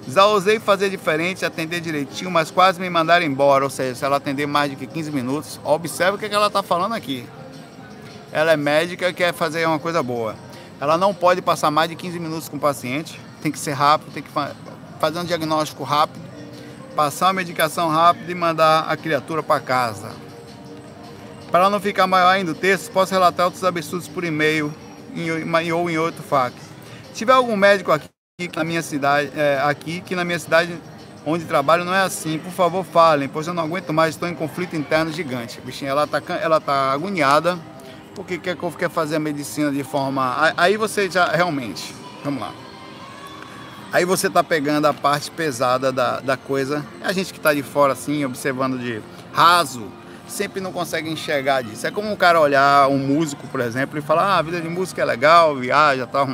Speaker 1: Já ousei fazer diferente, atender direitinho, mas quase me mandaram embora. Ou seja, se ela atender mais de 15 minutos, observe o que, ela está falando aqui. Ela é médica e quer fazer uma coisa boa. Ela não pode passar mais de 15 minutos com o paciente, tem que ser rápido, tem que fazer um diagnóstico rápido. passar a medicação rápida e mandar a criatura para casa. Para não ficar maior ainda o texto, posso relatar outros absurdos por e-mail em, ou em outro fac. Se tiver algum médico aqui na minha cidade, é, aqui que na minha cidade onde trabalho não é assim, por favor falem, pois eu não aguento mais, estou em conflito interno gigante. Bichinha, ela tá, ela tá agoniada porque quer, quer fazer a medicina de forma. Aí você já realmente, vamos lá. Aí você tá pegando a parte pesada da, da coisa. A gente que está de fora assim, observando de raso, sempre não consegue enxergar disso. É como um cara olhar um músico, por exemplo, e falar: ah, a vida de música é legal, viaja, tal.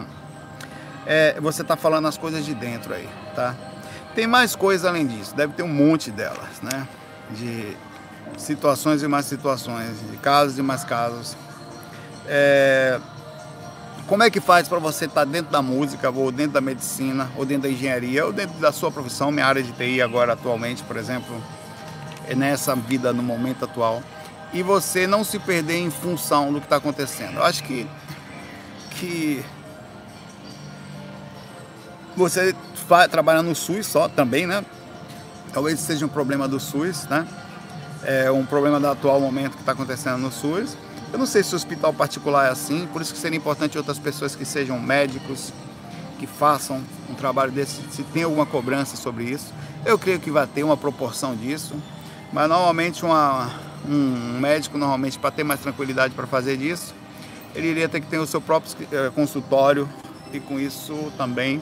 Speaker 1: É, você está falando as coisas de dentro aí, tá? Tem mais coisas além disso, deve ter um monte delas, né? De situações e mais situações, de casos e mais casos. É... Como é que faz para você estar tá dentro da música, ou dentro da medicina, ou dentro da engenharia, ou dentro da sua profissão, minha área de TI agora atualmente, por exemplo, é nessa vida no momento atual, e você não se perder em função do que está acontecendo? Eu acho que, que você vai trabalhar no SUS só também, né? Talvez seja um problema do SUS, né? É um problema do atual momento que está acontecendo no SUS. Eu não sei se o hospital particular é assim, por isso que seria importante outras pessoas que sejam médicos, que façam um trabalho desse, se tem alguma cobrança sobre isso. Eu creio que vai ter uma proporção disso, mas normalmente uma, um médico, normalmente para ter mais tranquilidade para fazer disso, ele iria ter que ter o seu próprio eh, consultório e com isso também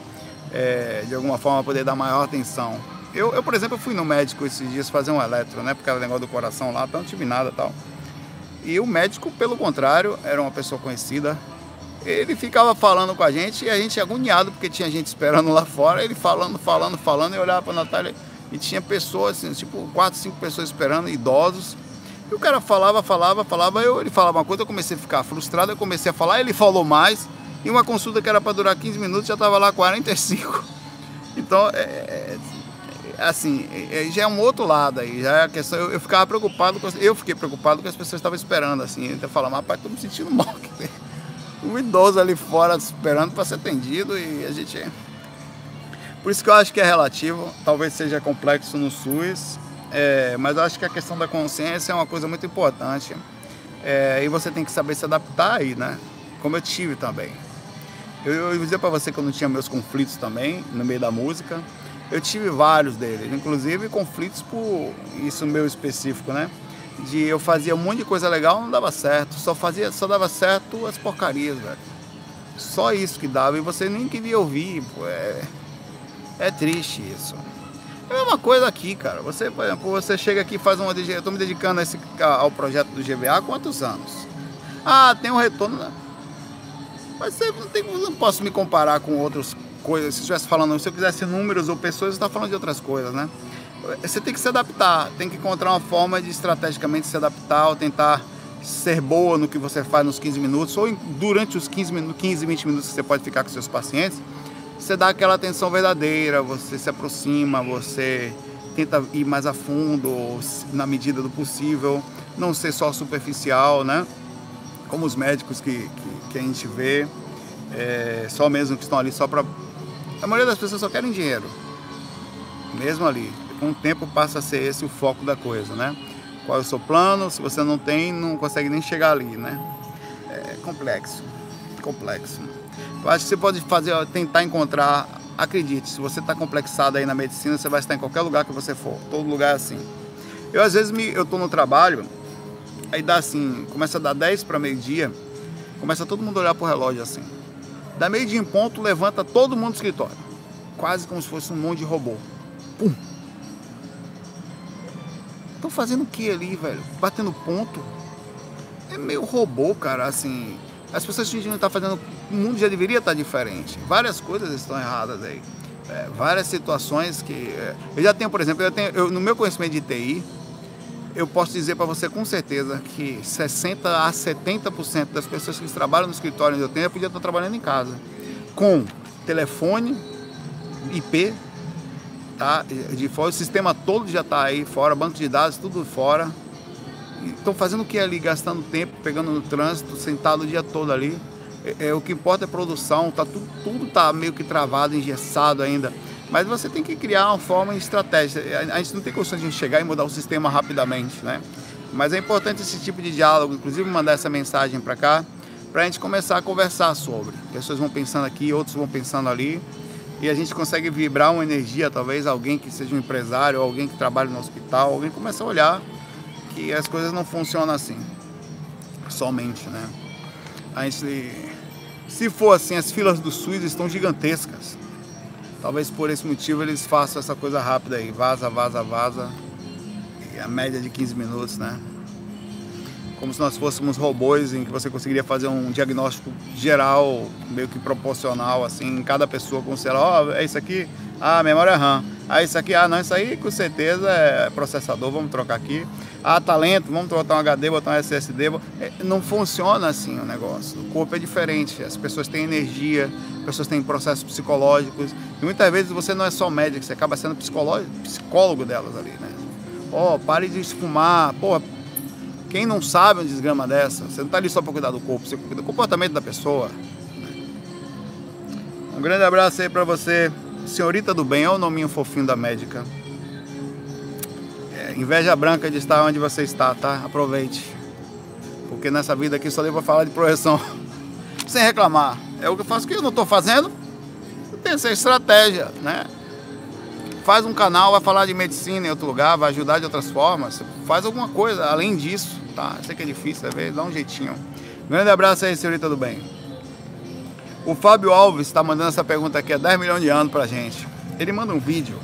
Speaker 1: é, de alguma forma poder dar maior atenção. Eu, eu, por exemplo, fui no médico esses dias fazer um eletro, né? Porque era negócio do coração lá, então não tive nada tal. E o médico, pelo contrário, era uma pessoa conhecida. Ele ficava falando com a gente e a gente agoniado, porque tinha gente esperando lá fora. Ele falando, falando, falando, e olhava para Natália e tinha pessoas, assim, tipo, quatro, cinco pessoas esperando, idosos. E o cara falava, falava, falava, eu, ele falava uma coisa, eu comecei a ficar frustrado, eu comecei a falar, ele falou mais. E uma consulta que era para durar 15 minutos já estava lá 45. Então, é, é, assim, é, já é um outro lado aí. Já é a questão, eu, eu ficava preocupado, com, eu fiquei preocupado que as pessoas estavam esperando, assim. Até falar, rapaz, estou me sentindo mal. Um idoso ali fora esperando para ser atendido e a gente. Por isso que eu acho que é relativo, talvez seja complexo no SUS, é, mas eu acho que a questão da consciência é uma coisa muito importante. É, e você tem que saber se adaptar aí, né? Como eu tive também. Eu, eu dizer para você que eu não tinha meus conflitos também no meio da música. Eu tive vários deles, inclusive conflitos por isso meu específico, né? De eu fazia um monte de coisa legal, não dava certo, só fazia, só dava certo as porcarias, velho. Só isso que dava e você nem queria ouvir, pô, é, é triste isso. É a mesma coisa aqui, cara. Você, por exemplo, você chega aqui e faz uma eu tô me dedicando esse, ao projeto do GVA há quantos anos? Ah, tem um retorno. Né? Mas eu não, tem, não posso me comparar com outras coisas. Se estivesse falando, se eu quisesse números ou pessoas, estava falando de outras coisas, né? Você tem que se adaptar, tem que encontrar uma forma de estrategicamente se adaptar ou tentar ser boa no que você faz nos 15 minutos ou durante os 15, 15 20 minutos que você pode ficar com seus pacientes, você dá aquela atenção verdadeira, você se aproxima, você tenta ir mais a fundo na medida do possível, não ser só superficial, né? Como os médicos que, que que a gente vê, é, só mesmo que estão ali só para. A maioria das pessoas só querem dinheiro, mesmo ali. Com o tempo passa a ser esse o foco da coisa, né? Qual é o seu plano? Se você não tem, não consegue nem chegar ali, né? É complexo, complexo. Eu acho que você pode fazer, tentar encontrar. Acredite, se você está complexado aí na medicina, você vai estar em qualquer lugar que você for. Todo lugar é assim. Eu às vezes me, eu estou no trabalho, aí dá assim, começa a dar 10 para meio-dia Começa todo mundo a olhar pro relógio assim. Da meio dia em ponto, levanta todo mundo do escritório. Quase como se fosse um monte de robô. Pum! Estão fazendo o que ali, velho? Batendo ponto? É meio robô, cara, assim. As pessoas que não tá fazendo. O mundo já deveria estar tá diferente. Várias coisas estão erradas aí. É, várias situações que. É, eu já tenho, por exemplo, eu tenho, eu, no meu conhecimento de TI, eu posso dizer para você com certeza que 60 a 70% das pessoas que trabalham no escritório onde eu tenho, podiam estar trabalhando em casa. Com telefone, IP, tá? De fora, o sistema todo já está aí fora, banco de dados, tudo fora. Estão fazendo o que ali? Gastando tempo, pegando no trânsito, sentado o dia todo ali. É, é o que importa é produção, tá, tudo, tudo tá meio que travado, engessado ainda. Mas você tem que criar uma forma de estratégia. A gente não tem condições de chegar e mudar o sistema rapidamente, né? Mas é importante esse tipo de diálogo, inclusive mandar essa mensagem para cá, para a gente começar a conversar sobre. Pessoas vão pensando aqui, outros vão pensando ali, e a gente consegue vibrar uma energia, talvez alguém que seja um empresário, alguém que trabalhe no hospital, alguém começa a olhar que as coisas não funcionam assim, somente, né? A gente, se for assim, as filas do SUS estão gigantescas. Talvez por esse motivo eles façam essa coisa rápida aí, vaza, vaza, vaza, e a média de 15 minutos, né? como se nós fôssemos robôs em que você conseguiria fazer um diagnóstico geral, meio que proporcional, assim, em cada pessoa, como se ela, ó, oh, é isso aqui, ah, memória RAM, ah, isso aqui, ah, não, isso aí com certeza é processador, vamos trocar aqui, ah, talento, vamos trocar um HD, botar um SSD, é, não funciona assim o negócio, o corpo é diferente, as pessoas têm energia, as pessoas têm processos psicológicos, e muitas vezes você não é só médico, você acaba sendo psicólogo delas ali, né? Ó, oh, pare de fumar, pô, quem não sabe uma desgrama dessa, você não está ali só para cuidar do corpo, você cuida do comportamento da pessoa. Um grande abraço aí para você, senhorita do bem, é o nominho fofinho da médica. É, inveja branca de estar onde você está, tá? Aproveite. Porque nessa vida aqui só deu para falar de projeção. Sem reclamar. É o que eu faço que eu não estou fazendo. Eu tenho essa estratégia, né? Faz um canal, vai falar de medicina em outro lugar, vai ajudar de outras formas. Faz alguma coisa além disso tá? Sei que é difícil, às vezes dá um jeitinho. Grande abraço aí, senhorita do bem. O Fábio Alves está mandando essa pergunta aqui há 10 milhões de anos pra gente. Ele manda um vídeo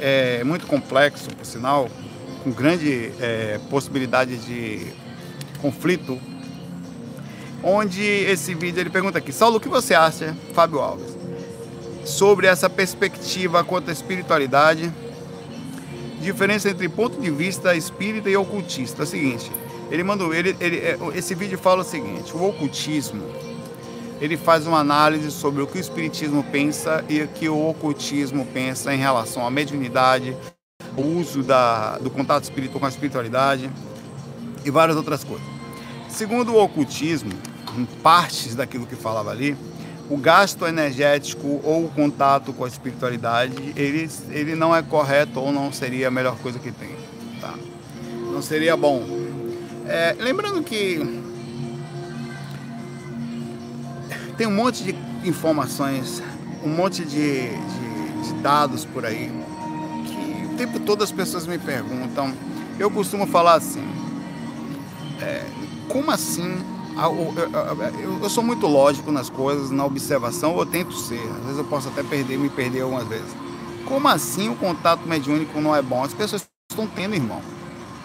Speaker 1: é, muito complexo, por sinal, com grande é, possibilidade de conflito, onde esse vídeo ele pergunta aqui, Saulo, o que você acha, Fábio Alves, sobre essa perspectiva quanto à espiritualidade diferença entre ponto de vista espírita e ocultista. É o seguinte, ele mandou, ele, ele, é, esse vídeo fala o seguinte: o ocultismo ele faz uma análise sobre o que o espiritismo pensa e o que o ocultismo pensa em relação à mediunidade, o uso da, do contato espiritual com a espiritualidade e várias outras coisas. Segundo o ocultismo, em partes daquilo que falava ali, o gasto energético ou o contato com a espiritualidade, ele, ele não é correto ou não seria a melhor coisa que tem. Tá? Não seria bom. É, lembrando que tem um monte de informações, um monte de, de, de dados por aí, que o tempo todo as pessoas me perguntam. Eu costumo falar assim, é, como assim eu, sou muito lógico nas coisas, na observação, eu tento ser. Às vezes eu posso até perder, me perder algumas vezes. Como assim o contato mediúnico não é bom? As pessoas estão tendo, irmão.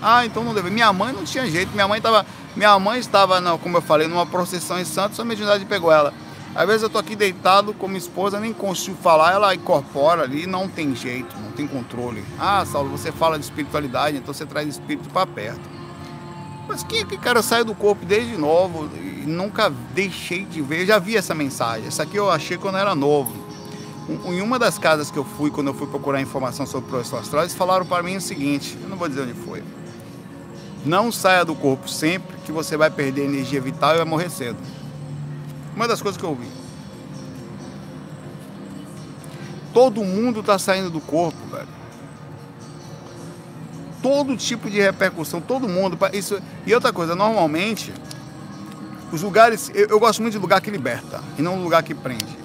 Speaker 1: Ah, então não deve. Minha mãe não tinha jeito. Minha mãe estava, minha mãe estava, como eu falei, numa procissão em Santos, a mediunidade pegou ela. Às vezes eu tô aqui deitado com minha esposa, nem consigo falar, ela incorpora ali, não tem jeito, não tem controle. Ah, Saulo, você fala de espiritualidade, então você traz espírito para perto. Mas que, que cara sai do corpo desde novo e nunca deixei de ver. Eu já vi essa mensagem. Essa aqui eu achei quando eu era novo. Em uma das casas que eu fui, quando eu fui procurar informação sobre o professor astral, eles falaram para mim o seguinte: eu não vou dizer onde foi. Não saia do corpo sempre que você vai perder energia vital e vai morrer cedo. Uma das coisas que eu ouvi. Todo mundo está saindo do corpo, velho todo tipo de repercussão, todo mundo. Isso, e outra coisa, normalmente, os lugares. Eu, eu gosto muito de lugar que liberta e não lugar que prende.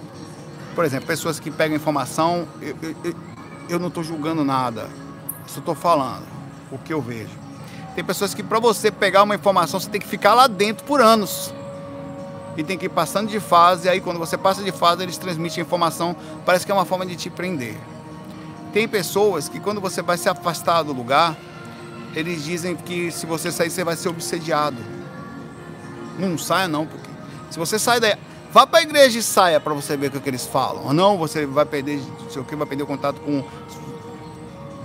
Speaker 1: Por exemplo, pessoas que pegam informação, eu, eu, eu não estou julgando nada, só estou falando o que eu vejo. Tem pessoas que, para você pegar uma informação, você tem que ficar lá dentro por anos. E tem que ir passando de fase, aí quando você passa de fase, eles transmitem a informação, parece que é uma forma de te prender. Tem pessoas que quando você vai se afastar do lugar, eles dizem que se você sair você vai ser obsediado. Não saia não, porque se você sai daí, vá para a igreja e saia para você ver o que eles falam. Ou não, você vai perder, sei o que, vai perder o contato com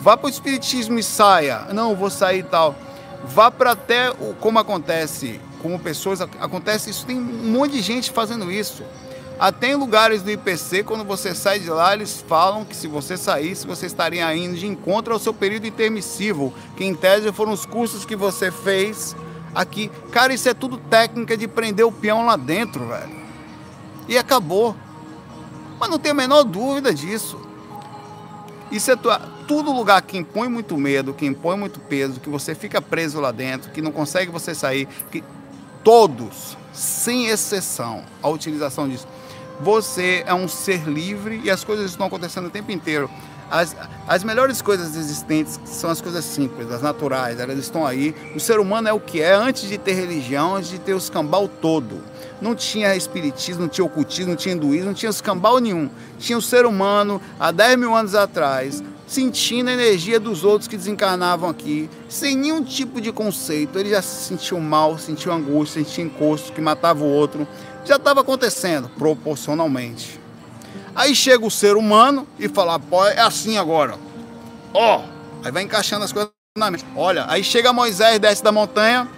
Speaker 1: Vá para o espiritismo e saia. Não, vou sair e tal. Vá para até o como acontece, como pessoas acontece isso, tem um monte de gente fazendo isso. Até em lugares do IPC, quando você sai de lá, eles falam que se você saísse, você estaria indo de encontro ao seu período intermissivo, que em tese foram os cursos que você fez aqui. Cara, isso é tudo técnica de prender o peão lá dentro, velho. E acabou. Mas não tem a menor dúvida disso. Isso é tua, tudo lugar que impõe muito medo, que impõe muito peso, que você fica preso lá dentro, que não consegue você sair, que todos, sem exceção, a utilização disso. Você é um ser livre e as coisas estão acontecendo o tempo inteiro. As, as melhores coisas existentes são as coisas simples, as naturais, elas estão aí. O ser humano é o que é antes de ter religião, antes de ter o escambau todo. Não tinha espiritismo, não tinha ocultismo, não tinha hinduísmo, não tinha escambau nenhum. Tinha o ser humano há 10 mil anos atrás, sentindo a energia dos outros que desencarnavam aqui, sem nenhum tipo de conceito. Ele já se sentiu mal, sentiu angústia, sentiu encosto que matava o outro. Já estava acontecendo proporcionalmente. Aí chega o ser humano e fala, pô, é assim agora. Ó, oh, aí vai encaixando as coisas na mente. Olha, aí chega Moisés, desce da montanha.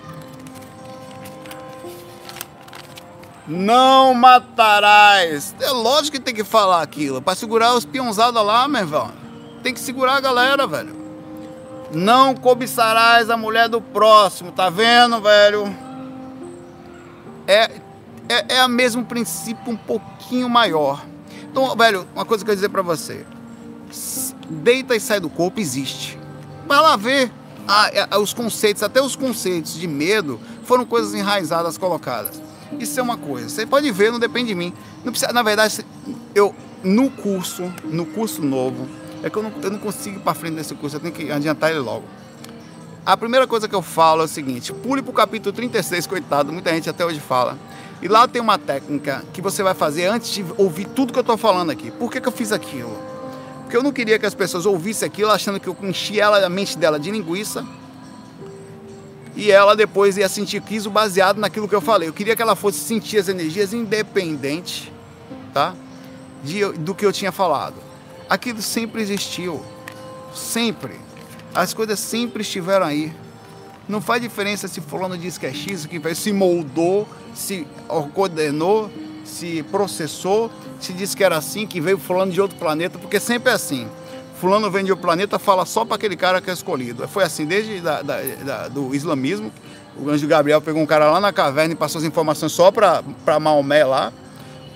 Speaker 1: Não matarás. É lógico que tem que falar aquilo. Para segurar os peãozados lá, meu irmão. Tem que segurar a galera, velho. Não cobiçarás a mulher do próximo, tá vendo, velho? É, é, é o mesmo princípio um pouquinho maior. Então, velho, uma coisa que eu ia dizer pra você. Deita e sai do corpo existe. Vai lá ver os conceitos, até os conceitos de medo foram coisas enraizadas colocadas. Isso é uma coisa. Você pode ver, não depende de mim. Não precisa, na verdade, eu no curso, no curso novo, é que eu não, eu não consigo ir para frente desse curso, eu tenho que adiantar ele logo. A primeira coisa que eu falo é o seguinte: pule para o capítulo 36, coitado, muita gente até hoje fala. E lá tem uma técnica que você vai fazer antes de ouvir tudo que eu estou falando aqui. Por que, que eu fiz aquilo? Porque eu não queria que as pessoas ouvissem aquilo achando que eu enchi ela, a mente dela de linguiça. E ela depois ia sentir quiso baseado naquilo que eu falei. Eu queria que ela fosse sentir as energias independente tá? De, do que eu tinha falado. Aquilo sempre existiu. Sempre. As coisas sempre estiveram aí. Não faz diferença se fulano diz que é X, que se moldou, se coordenou, se processou, se disse que era assim, que veio fulano de outro planeta, porque sempre é assim. Fulano vem de outro planeta, fala só para aquele cara que é escolhido. Foi assim desde da, da, da, do islamismo. O anjo Gabriel pegou um cara lá na caverna e passou as informações só para Maomé lá.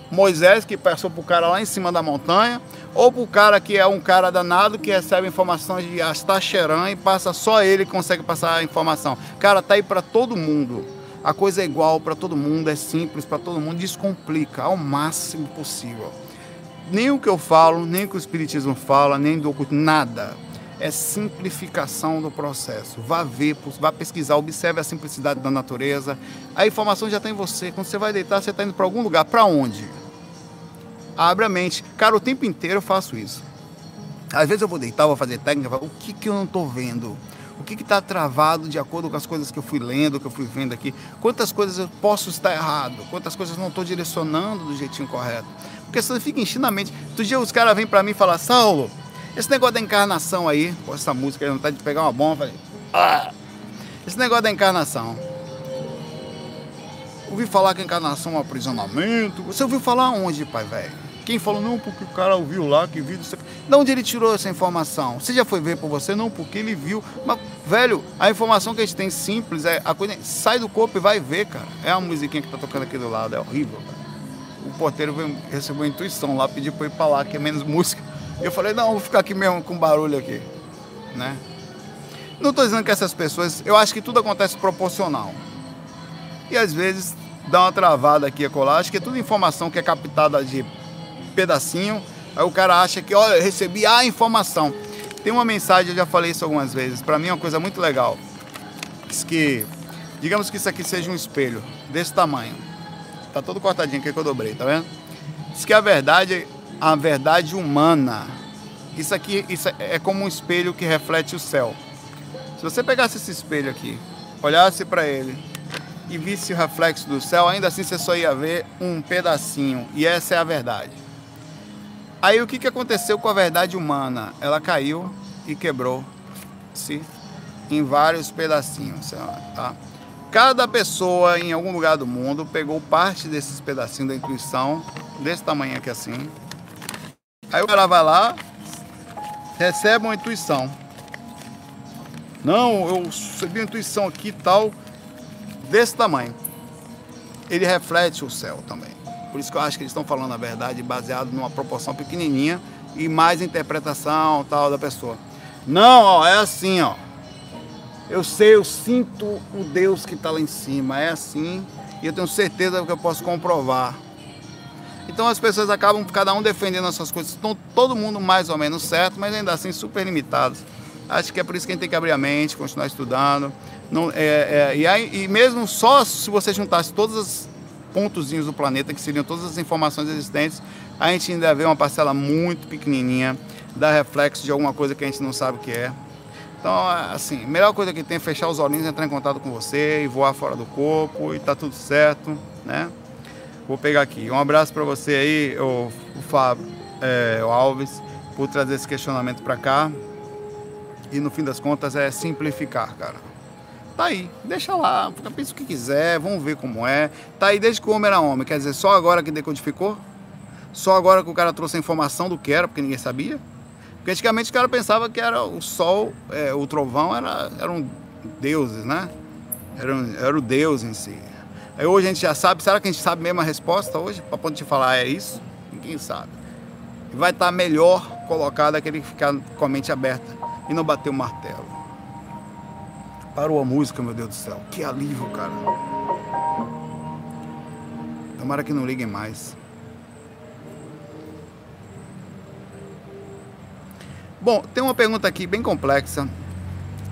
Speaker 1: Moisés, que passou para o cara lá em cima da montanha ou para o cara que é um cara danado que recebe informações de Astacheran e passa só ele consegue passar a informação. Cara, tá aí para todo mundo. A coisa é igual para todo mundo, é simples para todo mundo, descomplica ao máximo possível. Nem o que eu falo, nem o que o Espiritismo fala, nem do nada. É simplificação do processo. Vá ver, vá pesquisar, observe a simplicidade da natureza. A informação já está em você. Quando você vai deitar, você está indo para algum lugar. Para onde? abre a mente. Cara, o tempo inteiro eu faço isso. Às vezes eu vou deitar, vou fazer técnica, o que, que eu não estou vendo? O que está travado de acordo com as coisas que eu fui lendo, que eu fui vendo aqui? Quantas coisas eu posso estar errado? Quantas coisas não estou direcionando do jeitinho correto? Porque você fica enchendo a mente. Outro dia os caras vêm para mim e falam, Saulo, esse negócio da encarnação aí, pô, essa música aí, vontade de pegar uma bomba, falei, ah, esse negócio da encarnação. Ouvi falar que a encarnação é um aprisionamento. Você ouviu falar onde, pai velho? Quem falou, não, porque o cara ouviu lá, que viu. De onde ele tirou essa informação? Você já foi ver por você? Não, porque ele viu. Mas, velho, a informação que a gente tem simples é a coisa. Sai do corpo e vai ver, cara. É a musiquinha que tá tocando aqui do lado, é horrível, cara. O porteiro recebeu uma intuição lá, pediu para ir para lá, que é menos música. Eu falei, não, vou ficar aqui mesmo com barulho aqui, né? Não estou dizendo que essas pessoas, eu acho que tudo acontece proporcional. E às vezes dá uma travada aqui a colar, acho que é tudo informação que é captada de pedacinho, aí o cara acha que, olha, eu recebi a informação. Tem uma mensagem, eu já falei isso algumas vezes, para mim é uma coisa muito legal. Diz que, digamos que isso aqui seja um espelho desse tamanho. Tá todo cortadinho aqui que eu dobrei, tá vendo? Diz que a verdade, a verdade humana, isso aqui isso é como um espelho que reflete o céu. Se você pegasse esse espelho aqui, olhasse para ele e visse o reflexo do céu, ainda assim você só ia ver um pedacinho. E essa é a verdade. Aí o que, que aconteceu com a verdade humana? Ela caiu e quebrou-se em vários pedacinhos. Tá? Cada pessoa em algum lugar do mundo pegou parte desses pedacinhos da intuição, desse tamanho aqui assim. Aí o cara vai lá, recebe uma intuição. Não, eu recebi uma intuição aqui tal, desse tamanho. Ele reflete o céu também. Por isso que eu acho que eles estão falando a verdade baseado numa proporção pequenininha e mais interpretação tal da pessoa. Não, ó, é assim, ó. Eu sei, eu sinto o Deus que está lá em cima. É assim e eu tenho certeza que eu posso comprovar. Então as pessoas acabam cada um defendendo as suas coisas. Estão todo mundo mais ou menos certo, mas ainda assim super limitados. Acho que é por isso que a gente tem que abrir a mente, continuar estudando. Não, é, é, e, aí, e mesmo só se você juntasse todos os pontozinhos do planeta, que seriam todas as informações existentes, a gente ainda vê uma parcela muito pequenininha da reflexo de alguma coisa que a gente não sabe o que é. Então, assim, a melhor coisa que tem é fechar os olhinhos, entrar em contato com você e voar fora do corpo e tá tudo certo, né? Vou pegar aqui. Um abraço para você aí, o, o Fábio, é, o Alves, por trazer esse questionamento para cá. E no fim das contas é simplificar, cara. Tá aí, deixa lá, pensa o que quiser, vamos ver como é. Tá aí desde que o homem era homem, quer dizer, só agora que decodificou? Só agora que o cara trouxe a informação do que era, porque ninguém sabia? Porque antigamente o cara pensava que era o sol, é, o trovão era, eram deuses, né? Era, era o Deus em si. Aí hoje a gente já sabe, será que a gente sabe mesmo a resposta hoje? Para poder te falar é isso? Ninguém sabe. Vai estar tá melhor colocado aquele que ficar com a mente aberta e não bater o martelo. Parou a música, meu Deus do céu. Que alívio, cara. Tomara que não liguem mais. Bom, tem uma pergunta aqui bem complexa.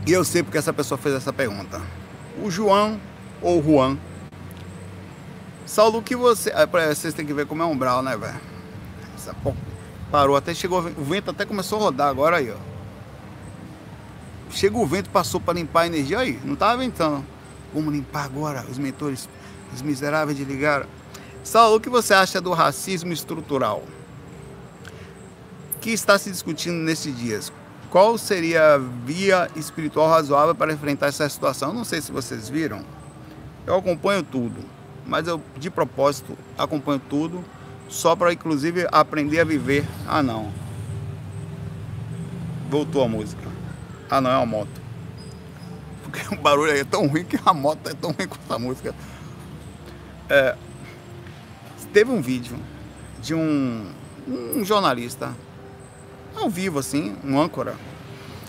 Speaker 1: E eu sei porque essa pessoa fez essa pergunta. O João ou Juan. Saulo, o que você. Ah, vocês têm que ver como é umbral, né, velho? Parou, até chegou. O vento até começou a rodar agora aí, ó. Chega o vento, passou para limpar a energia aí. Não tava ventando. Vamos limpar agora. Os mentores, os miseráveis de ligar. Saulo, o que você acha do racismo estrutural? que está se discutindo nesses dias? Qual seria a via espiritual razoável para enfrentar essa situação? Não sei se vocês viram. Eu acompanho tudo, mas eu de propósito acompanho tudo só para inclusive aprender a viver. Ah não. Voltou a música. Ah não, é uma moto. Porque o barulho aí é tão ruim que a moto é tão ruim quanto a música. É, teve um vídeo de um, um jornalista ao vivo, assim, um âncora.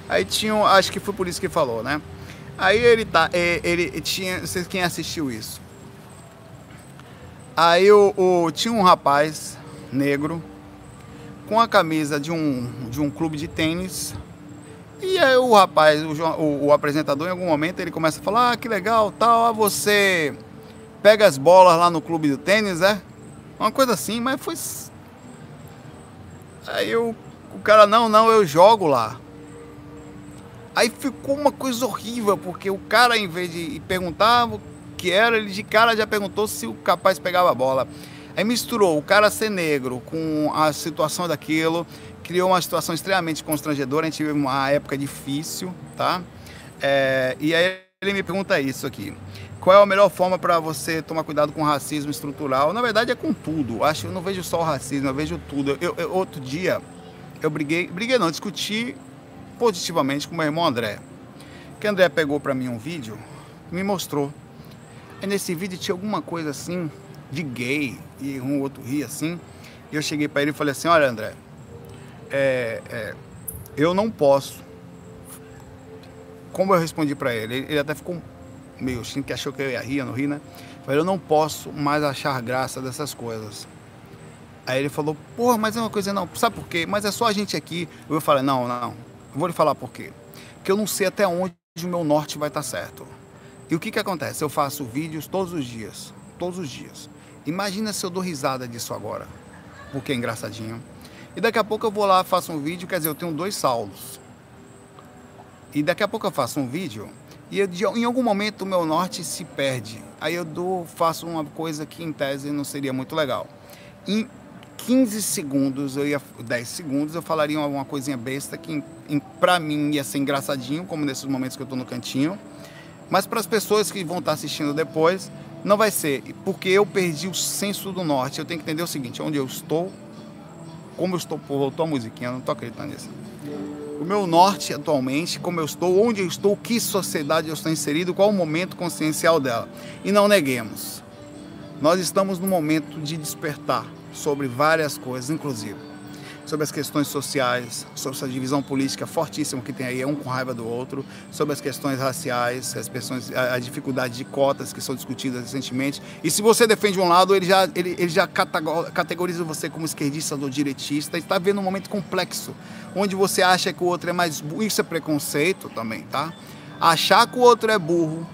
Speaker 1: Aí tinha, acho que foi por isso que falou, né? Aí ele tá, ele, tinha, não sei quem assistiu isso. Aí o, o, tinha um rapaz negro com a camisa de um, de um clube de tênis. E aí o rapaz, o, o, apresentador, em algum momento, ele começa a falar: Ah, que legal, tal, ah, você pega as bolas lá no clube do tênis, é? Uma coisa assim, mas foi. Aí eu o cara, não, não, eu jogo lá. Aí ficou uma coisa horrível, porque o cara, em vez de perguntar que era, ele de cara já perguntou se o capaz pegava a bola. Aí misturou o cara ser negro com a situação daquilo, criou uma situação extremamente constrangedora. A gente teve uma época difícil, tá? É, e aí ele me pergunta isso aqui. Qual é a melhor forma para você tomar cuidado com o racismo estrutural? Na verdade é com tudo. Acho eu não vejo só o racismo, eu vejo tudo. Eu, eu, outro dia eu briguei, briguei não, discuti positivamente com meu irmão André. Que André pegou para mim um vídeo, me mostrou. E nesse vídeo tinha alguma coisa assim de gay e um outro ria assim. E eu cheguei para ele e falei assim: Olha, André, é, é, eu não posso. Como eu respondi para ele, ele até ficou meio assim, que achou que eu ia rir, eu não ri, né? Falei, eu não posso mais achar graça dessas coisas. Aí ele falou, porra, mas é uma coisa não, sabe por quê? Mas é só a gente aqui. Eu falei, não, não, eu vou lhe falar por quê. Porque eu não sei até onde o meu norte vai estar certo. E o que que acontece? Eu faço vídeos todos os dias, todos os dias. Imagina se eu dou risada disso agora, porque é engraçadinho. E daqui a pouco eu vou lá, faço um vídeo, quer dizer, eu tenho dois saldos. E daqui a pouco eu faço um vídeo e eu, em algum momento o meu norte se perde. Aí eu dou, faço uma coisa que em tese não seria muito legal. 15 segundos, eu ia, 10 segundos, eu falaria alguma coisinha besta que para mim ia ser engraçadinho, como nesses momentos que eu estou no cantinho. Mas para as pessoas que vão estar assistindo depois, não vai ser, porque eu perdi o senso do norte. Eu tenho que entender o seguinte: onde eu estou, como eu estou. Voltou a musiquinha, não estou acreditando nisso. O meu norte atualmente, como eu estou, onde eu estou, que sociedade eu estou inserido, qual o momento consciencial dela. E não neguemos Nós estamos no momento de despertar sobre várias coisas, inclusive sobre as questões sociais, sobre essa divisão política fortíssima que tem aí, um com raiva do outro, sobre as questões raciais, as questões, a, a dificuldade de cotas que são discutidas recentemente. E se você defende um lado, ele já, ele, ele já categoriza você como esquerdista ou direitista. Está vendo um momento complexo, onde você acha que o outro é mais burro. Isso é preconceito também, tá? Achar que o outro é burro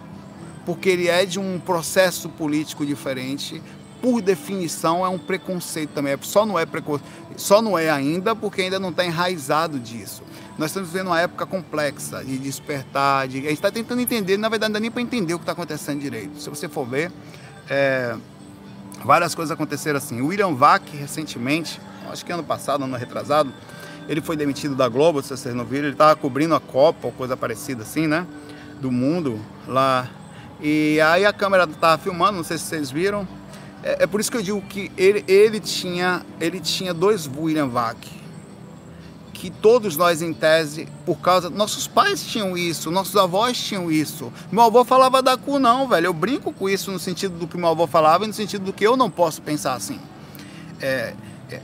Speaker 1: porque ele é de um processo político diferente, por definição é um preconceito também. Só não é preconceito, só não é ainda porque ainda não está enraizado disso. Nós estamos vivendo uma época complexa de despertar, de, a gente está tentando entender, na verdade não dá nem para entender o que está acontecendo direito. Se você for ver, é, várias coisas aconteceram assim. O William Vac, recentemente, acho que ano passado, ano retrasado, ele foi demitido da Globo, se vocês não viram, ele estava cobrindo a Copa ou coisa parecida assim, né? Do mundo lá e aí a câmera estava filmando, não sei se vocês viram. É, é, por isso que eu digo que ele, ele, tinha, ele tinha dois William Vac. Que todos nós, em tese, por causa. Nossos pais tinham isso, nossos avós tinham isso. Meu avô falava da cu, não, velho. Eu brinco com isso no sentido do que meu avô falava e no sentido do que eu não posso pensar assim. É, é,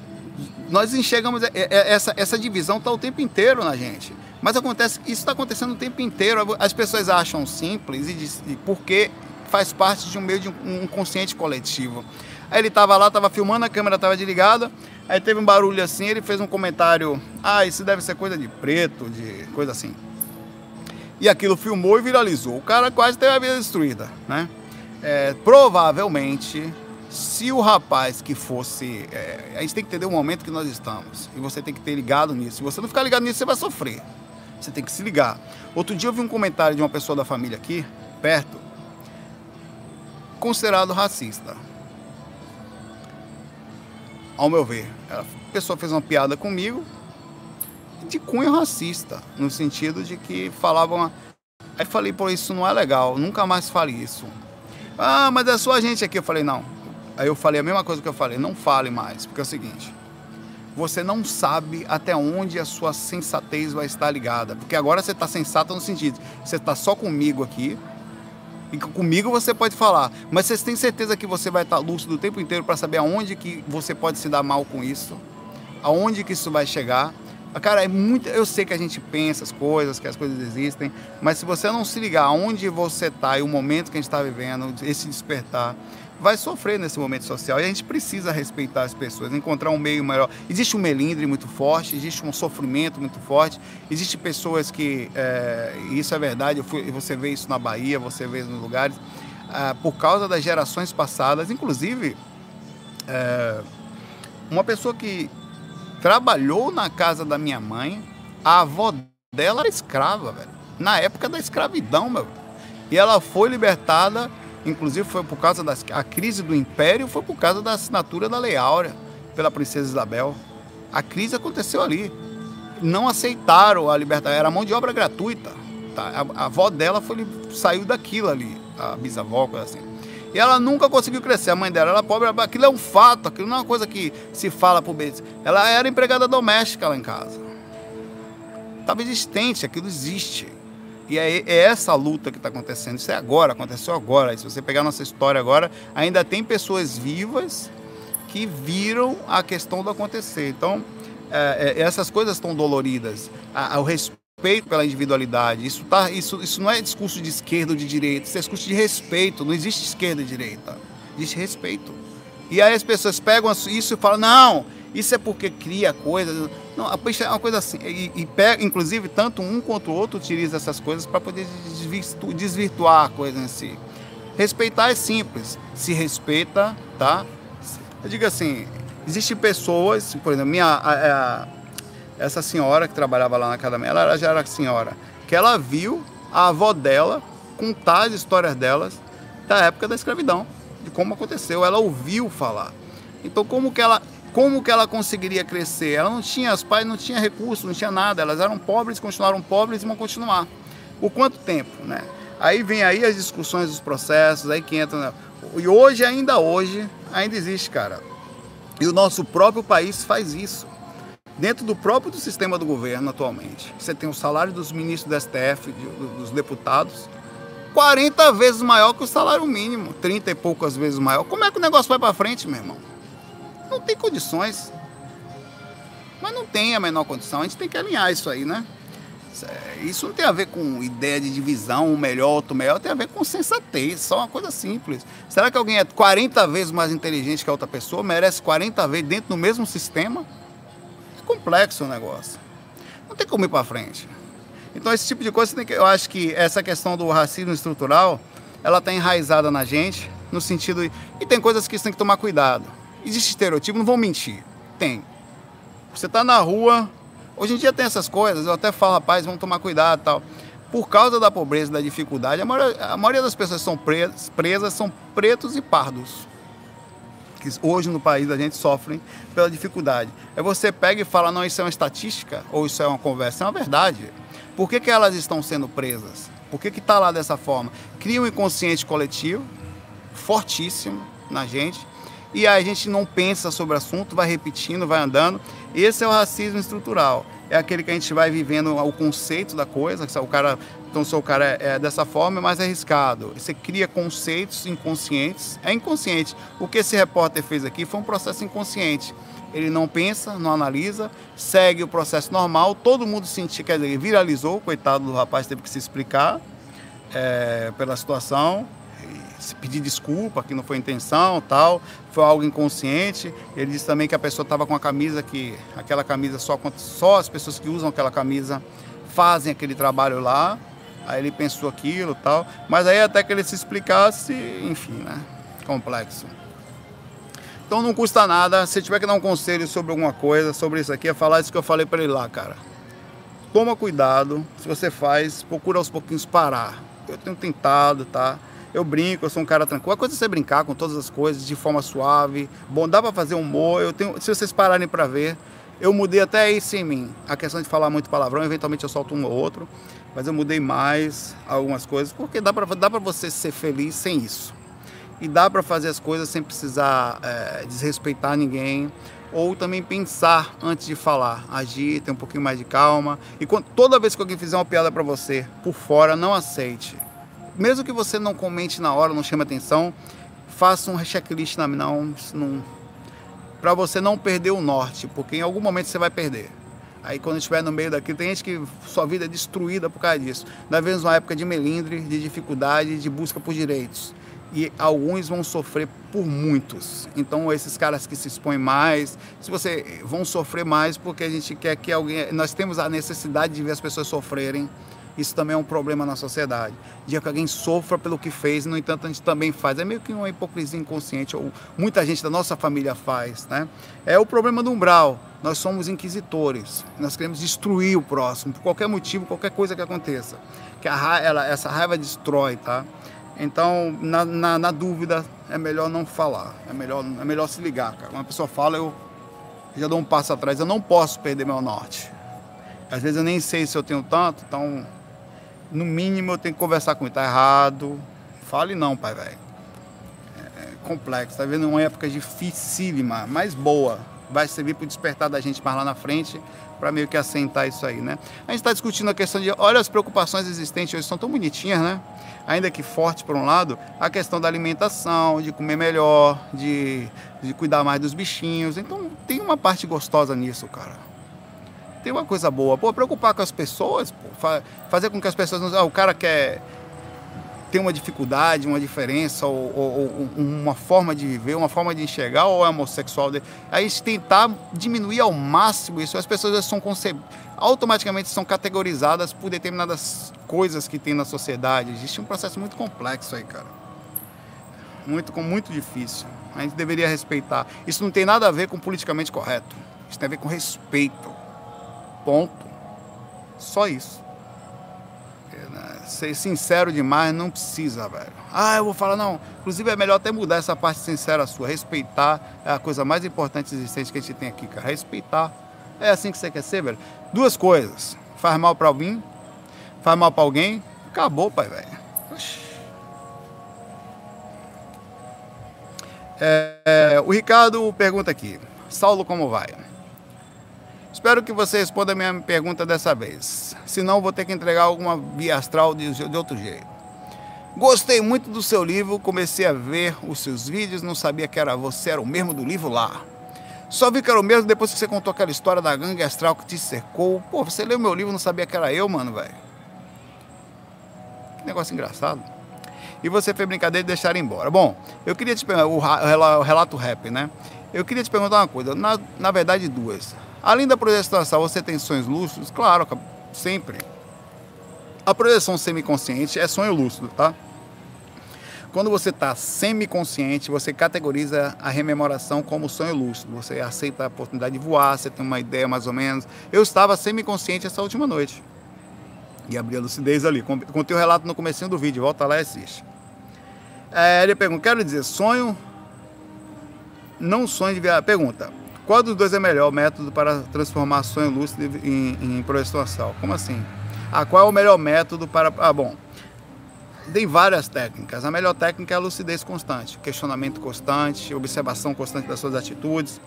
Speaker 1: nós enxergamos. É, é, essa, essa divisão está o tempo inteiro na gente. Mas acontece, isso está acontecendo o tempo inteiro. As pessoas acham simples e, e porque faz parte de um meio de um, consciente coletivo. Aí ele estava lá, estava filmando, a câmera estava desligada. Aí teve um barulho assim, ele fez um comentário: "Ah, isso deve ser coisa de preto, de coisa assim". E aquilo filmou e viralizou. O cara quase teve a vida destruída, né? É, provavelmente, se o rapaz que fosse. É, a gente tem que entender o momento que nós estamos. E você tem que ter ligado nisso. Se você não ficar ligado nisso, você vai sofrer. Você tem que se ligar. Outro dia eu vi um comentário de uma pessoa da família aqui, perto, considerado racista. Ao meu ver, a pessoa fez uma piada comigo de cunho racista, no sentido de que falavam. Aí falei, por isso não é legal, nunca mais fale isso. Ah, mas é só a gente aqui. Eu falei, não. Aí eu falei a mesma coisa que eu falei, não fale mais, porque é o seguinte, você não sabe até onde a sua sensatez vai estar ligada. Porque agora você está sensato no sentido, você está só comigo aqui, comigo você pode falar, mas você tem certeza que você vai estar lúcido o tempo inteiro para saber aonde que você pode se dar mal com isso, aonde que isso vai chegar. Cara, é muito. Eu sei que a gente pensa as coisas, que as coisas existem, mas se você não se ligar aonde você está e o momento que a gente está vivendo, esse despertar, vai sofrer nesse momento social. E a gente precisa respeitar as pessoas, encontrar um meio melhor. Existe um melindre muito forte, existe um sofrimento muito forte, existe pessoas que, é, isso é verdade, fui, você vê isso na Bahia, você vê nos lugares, é, por causa das gerações passadas, inclusive, é, uma pessoa que trabalhou na casa da minha mãe, a avó dela era escrava, velho. Na época da escravidão, meu. E ela foi libertada Inclusive foi por causa da a crise do Império, foi por causa da assinatura da Lei Áurea pela princesa Isabel. A crise aconteceu ali. Não aceitaram a liberdade, era mão de obra gratuita. Tá? A, a avó dela foi, saiu daquilo ali, a bisavó, coisa assim. E ela nunca conseguiu crescer. A mãe dela era pobre. Aquilo é um fato, aquilo não é uma coisa que se fala por vez. Ela era empregada doméstica lá em casa. Estava existente, aquilo existe. E é, é essa luta que está acontecendo. Isso é agora, aconteceu agora. E se você pegar nossa história agora, ainda tem pessoas vivas que viram a questão do acontecer. Então, é, é, essas coisas estão doloridas. O respeito pela individualidade. Isso, tá, isso, isso não é discurso de esquerda ou de direita, isso é discurso de respeito. Não existe esquerda e direita. Existe respeito. E aí as pessoas pegam isso e falam, não, isso é porque cria coisas. Não, é uma coisa assim. E, e pega, inclusive, tanto um quanto o outro utiliza essas coisas para poder desvirtuar a coisa em si. Respeitar é simples. Se respeita, tá? Eu digo assim, existem pessoas, por exemplo, minha, a, a, essa senhora que trabalhava lá na minha, ela já era senhora, que ela viu a avó dela contar as histórias delas da época da escravidão, de como aconteceu. Ela ouviu falar. Então, como que ela como que ela conseguiria crescer? Ela não tinha, os pais não tinham recursos, não tinha nada, elas eram pobres, continuaram pobres e vão continuar. Por quanto tempo, né? Aí vem aí as discussões dos processos, aí que entra. Né? E hoje, ainda hoje, ainda existe, cara. E o nosso próprio país faz isso. Dentro do próprio do sistema do governo atualmente. Você tem o salário dos ministros do STF, dos deputados, 40 vezes maior que o salário mínimo, 30 e poucas vezes maior. Como é que o negócio vai para frente, meu irmão? Não tem condições. Mas não tem a menor condição. A gente tem que alinhar isso aí, né? Isso não tem a ver com ideia de divisão, um melhor, outro melhor, tem a ver com sensatez, só uma coisa simples. Será que alguém é 40 vezes mais inteligente que a outra pessoa, merece 40 vezes dentro do mesmo sistema? É complexo o negócio. Não tem como ir para frente. Então esse tipo de coisa, que, eu acho que essa questão do racismo estrutural, ela está enraizada na gente, no sentido... E tem coisas que você tem que tomar cuidado. Existe estereotipo, não vou mentir. Tem. Você está na rua, hoje em dia tem essas coisas, eu até falo, rapaz, vamos tomar cuidado tal. Por causa da pobreza da dificuldade, a maioria, a maioria das pessoas que são presas, presas são pretos e pardos. Que hoje no país a gente sofrem pela dificuldade. É você pega e fala, não, isso é uma estatística, ou isso é uma conversa, é uma verdade. Por que, que elas estão sendo presas? Por que está lá dessa forma? Cria um inconsciente coletivo, fortíssimo na gente, e a gente não pensa sobre o assunto, vai repetindo, vai andando. Esse é o racismo estrutural. É aquele que a gente vai vivendo o conceito da coisa, que o cara, então se o cara é, é dessa forma, é mais arriscado. Você cria conceitos inconscientes. É inconsciente. O que esse repórter fez aqui foi um processo inconsciente. Ele não pensa, não analisa, segue o processo normal, todo mundo sentiu, quer dizer, viralizou, coitado do rapaz teve que se explicar é, pela situação, pedir desculpa, que não foi intenção, tal, foi algo inconsciente. Ele disse também que a pessoa estava com a camisa que aquela camisa só só as pessoas que usam aquela camisa fazem aquele trabalho lá. Aí ele pensou aquilo, tal, mas aí até que ele se explicasse, enfim, né? Complexo. Então não custa nada, se tiver que dar um conselho sobre alguma coisa, sobre isso aqui, é falar isso que eu falei para ele lá, cara. Toma cuidado, se você faz, procura aos pouquinhos parar. Eu tenho tentado, tá? Eu brinco, eu sou um cara tranquilo. A coisa é você brincar com todas as coisas de forma suave. Bom, dá para fazer humor. Eu tenho, se vocês pararem para ver, eu mudei até isso em mim. A questão de falar muito palavrão, eventualmente eu solto um ou outro, mas eu mudei mais algumas coisas, porque dá para dá pra você ser feliz sem isso. E dá para fazer as coisas sem precisar é, desrespeitar ninguém ou também pensar antes de falar, agir, ter um pouquinho mais de calma. E quando, toda vez que alguém fizer uma piada para você por fora, não aceite mesmo que você não comente na hora, não chame atenção, faça um checklist na não, não para você não perder o norte, porque em algum momento você vai perder. Aí quando estiver no meio daquilo, tem gente que sua vida é destruída por causa disso. Nós vemos uma época de melindre, de dificuldade, de busca por direitos. E alguns vão sofrer por muitos. Então esses caras que se expõem mais, se você vão sofrer mais porque a gente quer que alguém, nós temos a necessidade de ver as pessoas sofrerem isso também é um problema na sociedade. De que alguém sofra pelo que fez, no entanto, a gente também faz. É meio que uma hipocrisia inconsciente, ou muita gente da nossa família faz. Né? É o problema do umbral. Nós somos inquisitores. Nós queremos destruir o próximo, por qualquer motivo, qualquer coisa que aconteça. Que raiva, ela, essa raiva destrói, tá? Então, na, na, na, dúvida, é melhor não falar. É melhor, é melhor se ligar, cara. Uma pessoa fala, eu já dou um passo atrás. Eu não posso perder meu norte. Às vezes eu nem sei se eu tenho tanto, então no mínimo eu tenho que conversar com ele, tá errado. Fale não, pai, velho. É, é complexo, tá vendo? Uma época dificílima, mas boa. Vai servir para despertar da gente mais lá na frente, para meio que assentar isso aí, né? A gente está discutindo a questão de, olha as preocupações existentes hoje, são tão bonitinhas, né? Ainda que forte por um lado, a questão da alimentação, de comer melhor, de, de cuidar mais dos bichinhos. Então tem uma parte gostosa nisso, cara tem uma coisa boa. Pô, preocupar com as pessoas, pô, fazer com que as pessoas não. Ah, o cara quer ter uma dificuldade, uma diferença, ou, ou, ou, uma forma de viver, uma forma de enxergar, ou é homossexual. Aí tentar diminuir ao máximo isso. As pessoas são automaticamente são categorizadas por determinadas coisas que tem na sociedade. Existe um processo muito complexo aí, cara. Muito, muito difícil. A gente deveria respeitar. Isso não tem nada a ver com politicamente correto. Isso tem a ver com respeito. Ponto. Só isso. É, né, ser sincero demais não precisa, velho. Ah, eu vou falar, não. Inclusive é melhor até mudar essa parte sincera sua. Respeitar é a coisa mais importante existente que a gente tem aqui, cara. Respeitar. É assim que você quer ser, velho. Duas coisas. Faz mal para alguém, faz mal para alguém, acabou, pai, velho. É, é, o Ricardo pergunta aqui. Saulo, como vai? Espero que você responda a minha pergunta dessa vez. Senão, vou ter que entregar alguma via astral de, de outro jeito. Gostei muito do seu livro, comecei a ver os seus vídeos, não sabia que era você era o mesmo do livro lá. Só vi que era o mesmo depois que você contou aquela história da gangue astral que te cercou. Pô, você leu meu livro não sabia que era eu, mano, velho. Que negócio engraçado. E você fez brincadeira de deixar embora. Bom, eu queria te perguntar, o relato rap, né? Eu queria te perguntar uma coisa, na, na verdade duas. Além da projeção você tem sonhos lúcidos? Claro, sempre. A projeção semiconsciente é sonho lúcido, tá? Quando você está semiconsciente, você categoriza a rememoração como sonho lúcido. Você aceita a oportunidade de voar, você tem uma ideia mais ou menos. Eu estava semiconsciente essa última noite. E abri a lucidez ali. Contei o relato no começo do vídeo, volta lá e assiste. É, ele pergunta, quero dizer, sonho, não sonho de viagem. Pergunta, qual dos dois é melhor método para transformar sonho lúcido em, em projeção astral? Como assim? Ah, qual é o melhor método para... Ah, bom, tem várias técnicas. A melhor técnica é a lucidez constante, questionamento constante, observação constante das suas atitudes,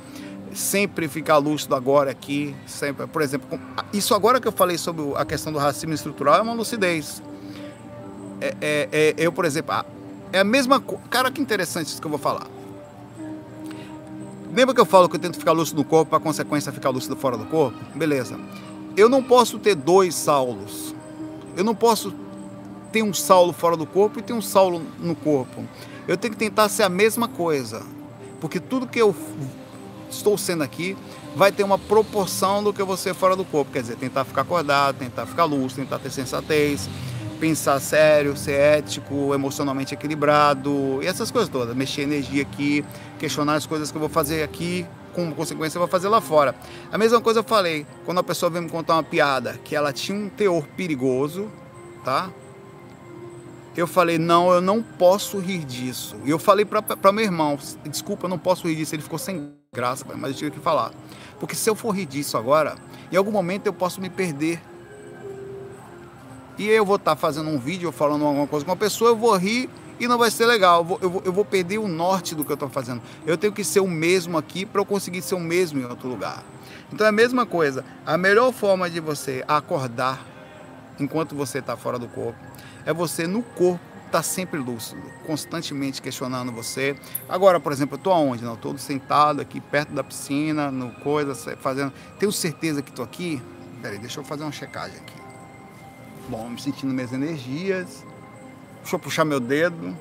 Speaker 1: sempre ficar lúcido agora aqui, sempre. Por exemplo, isso agora que eu falei sobre a questão do racismo estrutural é uma lucidez. É, é, é eu, por exemplo, é a mesma. Cara, que interessante isso que eu vou falar. Lembra que eu falo que eu tento ficar lúcido no corpo, para consequência ficar lúcido fora do corpo? Beleza. Eu não posso ter dois Saulos. Eu não posso tem um Saulo fora do corpo e tem um Saulo no corpo. Eu tenho que tentar ser a mesma coisa, porque tudo que eu estou sendo aqui vai ter uma proporção do que eu vou ser fora do corpo. Quer dizer, tentar ficar acordado, tentar ficar lúcido, tentar ter sensatez, pensar sério, ser ético, emocionalmente equilibrado e essas coisas todas. Mexer energia aqui, questionar as coisas que eu vou fazer aqui, como consequência eu vou fazer lá fora. A mesma coisa eu falei quando a pessoa veio me contar uma piada que ela tinha um teor perigoso, tá? eu falei, não, eu não posso rir disso. E eu falei para meu irmão, desculpa, eu não posso rir disso. Ele ficou sem graça, mas eu tive que falar. Porque se eu for rir disso agora, em algum momento eu posso me perder. E eu vou estar tá fazendo um vídeo falando alguma coisa com uma pessoa, eu vou rir e não vai ser legal. Eu vou, eu vou, eu vou perder o norte do que eu estou fazendo. Eu tenho que ser o mesmo aqui para eu conseguir ser o mesmo em outro lugar. Então é a mesma coisa. A melhor forma de você acordar enquanto você está fora do corpo é você no corpo estar tá sempre lúcido, constantemente questionando você. Agora, por exemplo, eu estou aonde? Não, estou sentado aqui perto da piscina, no coisa, fazendo. Tenho certeza que estou aqui? Peraí, deixa eu fazer uma checagem aqui. Bom, me sentindo minhas energias. Deixa eu puxar meu dedo.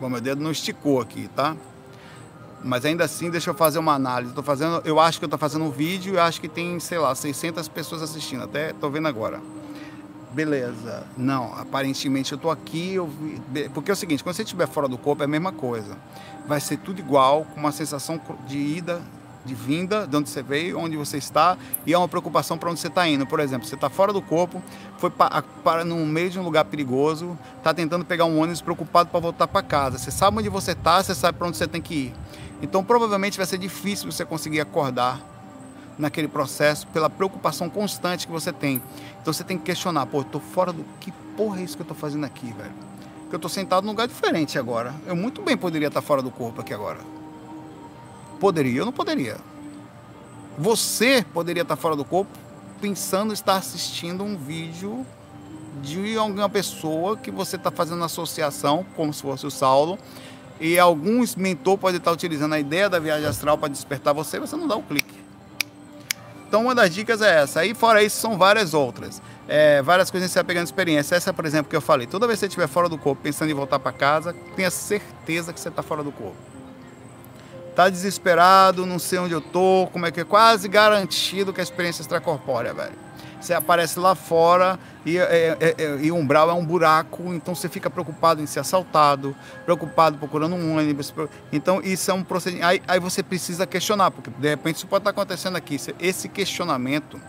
Speaker 1: Bom, meu dedo não esticou aqui, tá? Mas ainda assim, deixa eu fazer uma análise. Tô fazendo, eu acho que eu estou fazendo um vídeo e acho que tem, sei lá, 600 pessoas assistindo. Até estou vendo agora beleza, não, aparentemente eu tô aqui, eu porque é o seguinte, quando você estiver fora do corpo é a mesma coisa, vai ser tudo igual, com uma sensação de ida, de vinda, de onde você veio, onde você está, e é uma preocupação para onde você está indo. Por exemplo, você está fora do corpo, foi para, para no meio de um lugar perigoso, está tentando pegar um ônibus preocupado para voltar para casa. Você sabe onde você está, você sabe para onde você tem que ir. Então provavelmente vai ser difícil você conseguir acordar naquele processo pela preocupação constante que você tem. Então você tem que questionar, pô, tô fora do que porra é isso que eu tô fazendo aqui, velho? Porque eu tô sentado num lugar diferente agora. Eu muito bem poderia estar fora do corpo aqui agora. Poderia, eu não poderia. Você poderia estar fora do corpo pensando estar assistindo um vídeo de alguma pessoa que você está fazendo associação, como se fosse o Saulo, e alguns mentor pode estar utilizando a ideia da viagem astral para despertar você, você não dá o clique. Então uma das dicas é essa. Aí fora isso são várias outras. É, várias coisas que você vai pegando experiência. Essa, por exemplo, que eu falei. Toda vez que você estiver fora do corpo, pensando em voltar para casa, tenha certeza que você está fora do corpo. Tá desesperado, não sei onde eu tô, como é que é quase garantido que a experiência extracorpórea, velho. Você aparece lá fora e, é, é, é, e umbral é um buraco, então você fica preocupado em ser assaltado, preocupado procurando um ônibus. Então isso é um procedimento. Aí, aí você precisa questionar, porque de repente isso pode estar acontecendo aqui. Esse questionamento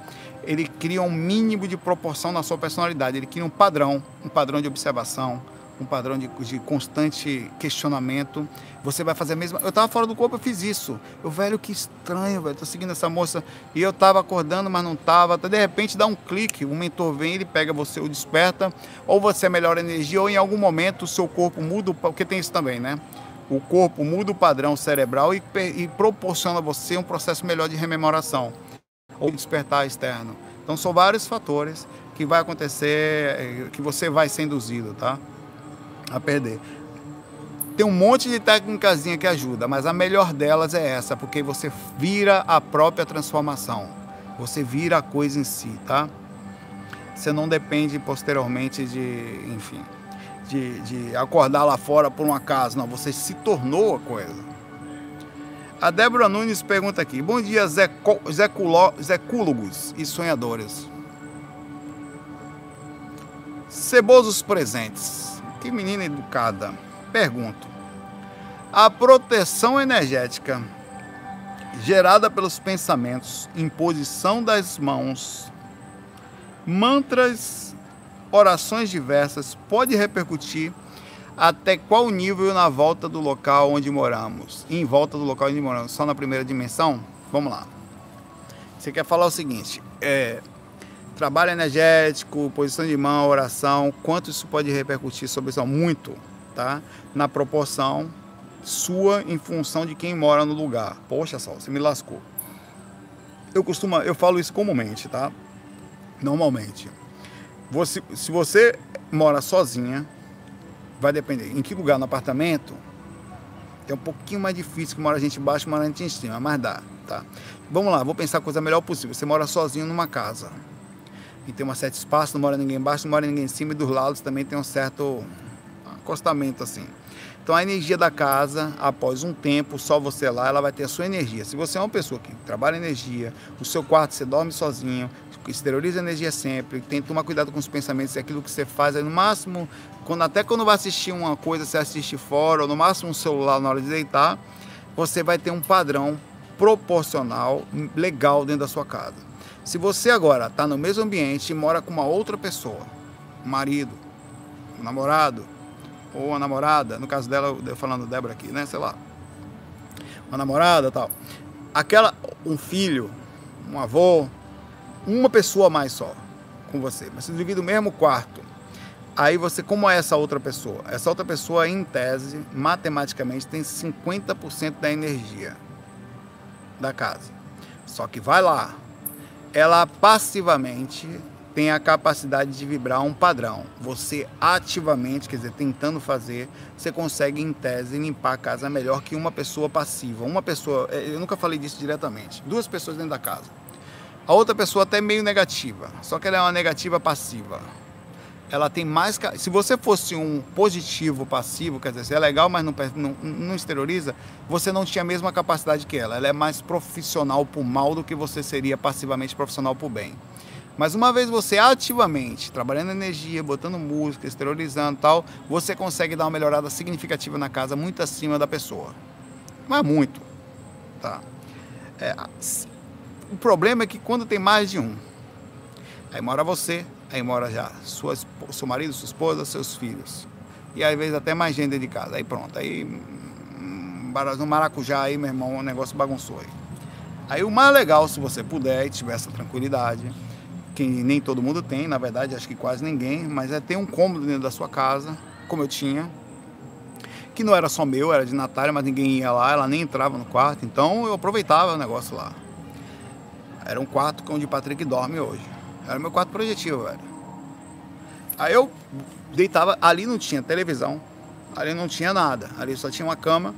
Speaker 1: ele cria um mínimo de proporção na sua personalidade, ele cria um padrão, um padrão de observação, um padrão de, de, constante questionamento. Você vai fazer a mesma. Eu estava fora do corpo, eu fiz isso. Eu, velho, que estranho, velho. Tô seguindo essa moça e eu estava acordando, mas não estava. De repente dá um clique, o mentor vem, ele pega você, o desperta, ou você é melhor energia, ou em algum momento o seu corpo muda, porque tem isso também, né? O corpo muda o padrão cerebral e, e proporciona a você um processo melhor de rememoração ou despertar externo. Então são vários fatores que vai acontecer, que você vai ser induzido, tá? A perder. Tem um monte de técnicas que ajuda, mas a melhor delas é essa, porque você vira a própria transformação. Você vira a coisa em si, tá? Você não depende posteriormente de, enfim, de, de acordar lá fora por um acaso. Não, você se tornou a coisa. A Débora Nunes pergunta aqui: Bom dia, zecúlogos e sonhadores. Cebosos presentes. Que menina educada. Pergunto: A proteção energética gerada pelos pensamentos, imposição das mãos, mantras, orações diversas, pode repercutir até qual nível na volta do local onde moramos? Em volta do local onde moramos, só na primeira dimensão? Vamos lá. Você quer falar o seguinte: é, trabalho energético, posição de mão, oração, quanto isso pode repercutir sobre isso? Muito, tá? Na proporção sua em função de quem mora no lugar. Poxa, só, você me lascou. Eu costumo, eu falo isso comumente, tá? Normalmente. Você, se você mora sozinha, vai depender. Em que lugar? No apartamento? É um pouquinho mais difícil que mora gente embaixo, mora gente em cima, mas dá, tá? Vamos lá, vou pensar a coisa melhor possível. Você mora sozinho numa casa. E tem um certo espaço, não mora ninguém embaixo, não mora ninguém em cima e dos lados também tem um certo acostamento assim. Então a energia da casa, após um tempo, só você lá, ela vai ter a sua energia. Se você é uma pessoa que trabalha energia, o seu quarto você dorme sozinho, exterioriza energia sempre, tem que tomar cuidado com os pensamentos, é aquilo que você faz, aí no máximo, quando, até quando vai assistir uma coisa, você assiste fora, ou no máximo um celular na hora de deitar, você vai ter um padrão proporcional, legal dentro da sua casa. Se você agora está no mesmo ambiente e mora com uma outra pessoa, um marido, um namorado, ou uma namorada, no caso dela, eu falando Débora aqui, né? Sei lá. Uma namorada tal. Aquela, um filho, um avô, uma pessoa mais só com você. Mas você divide o mesmo quarto. Aí você, como é essa outra pessoa? Essa outra pessoa, em tese, matematicamente, tem 50% da energia da casa. Só que vai lá. Ela passivamente tem a capacidade de vibrar um padrão. Você ativamente, quer dizer, tentando fazer, você consegue, em tese, limpar a casa melhor que uma pessoa passiva. Uma pessoa, é, eu nunca falei disso diretamente, duas pessoas dentro da casa. A outra pessoa até meio negativa, só que ela é uma negativa passiva. Ela tem mais. Se você fosse um positivo passivo, quer dizer, você é legal, mas não, não, não exterioriza, você não tinha a mesma capacidade que ela. Ela é mais profissional por mal do que você seria passivamente profissional por bem. Mas uma vez você ativamente trabalhando energia, botando música, exteriorizando tal, você consegue dar uma melhorada significativa na casa, muito acima da pessoa. É muito, tá? É, o problema é que quando tem mais de um, aí mora você, aí mora já sua, seu marido, sua esposa, seus filhos. E às vezes até mais gente dentro de casa. Aí pronto, aí hum, no maracujá aí, meu irmão, o negócio bagunçou aí. Aí o mais legal, se você puder e tiver essa tranquilidade, que nem todo mundo tem, na verdade, acho que quase ninguém, mas é ter um cômodo dentro da sua casa, como eu tinha, que não era só meu, era de Natália, mas ninguém ia lá, ela nem entrava no quarto, então eu aproveitava o negócio lá. Era um quarto onde o Patrick dorme hoje. Era meu quarto projetivo, velho. Aí eu deitava, ali não tinha televisão, ali não tinha nada, ali só tinha uma cama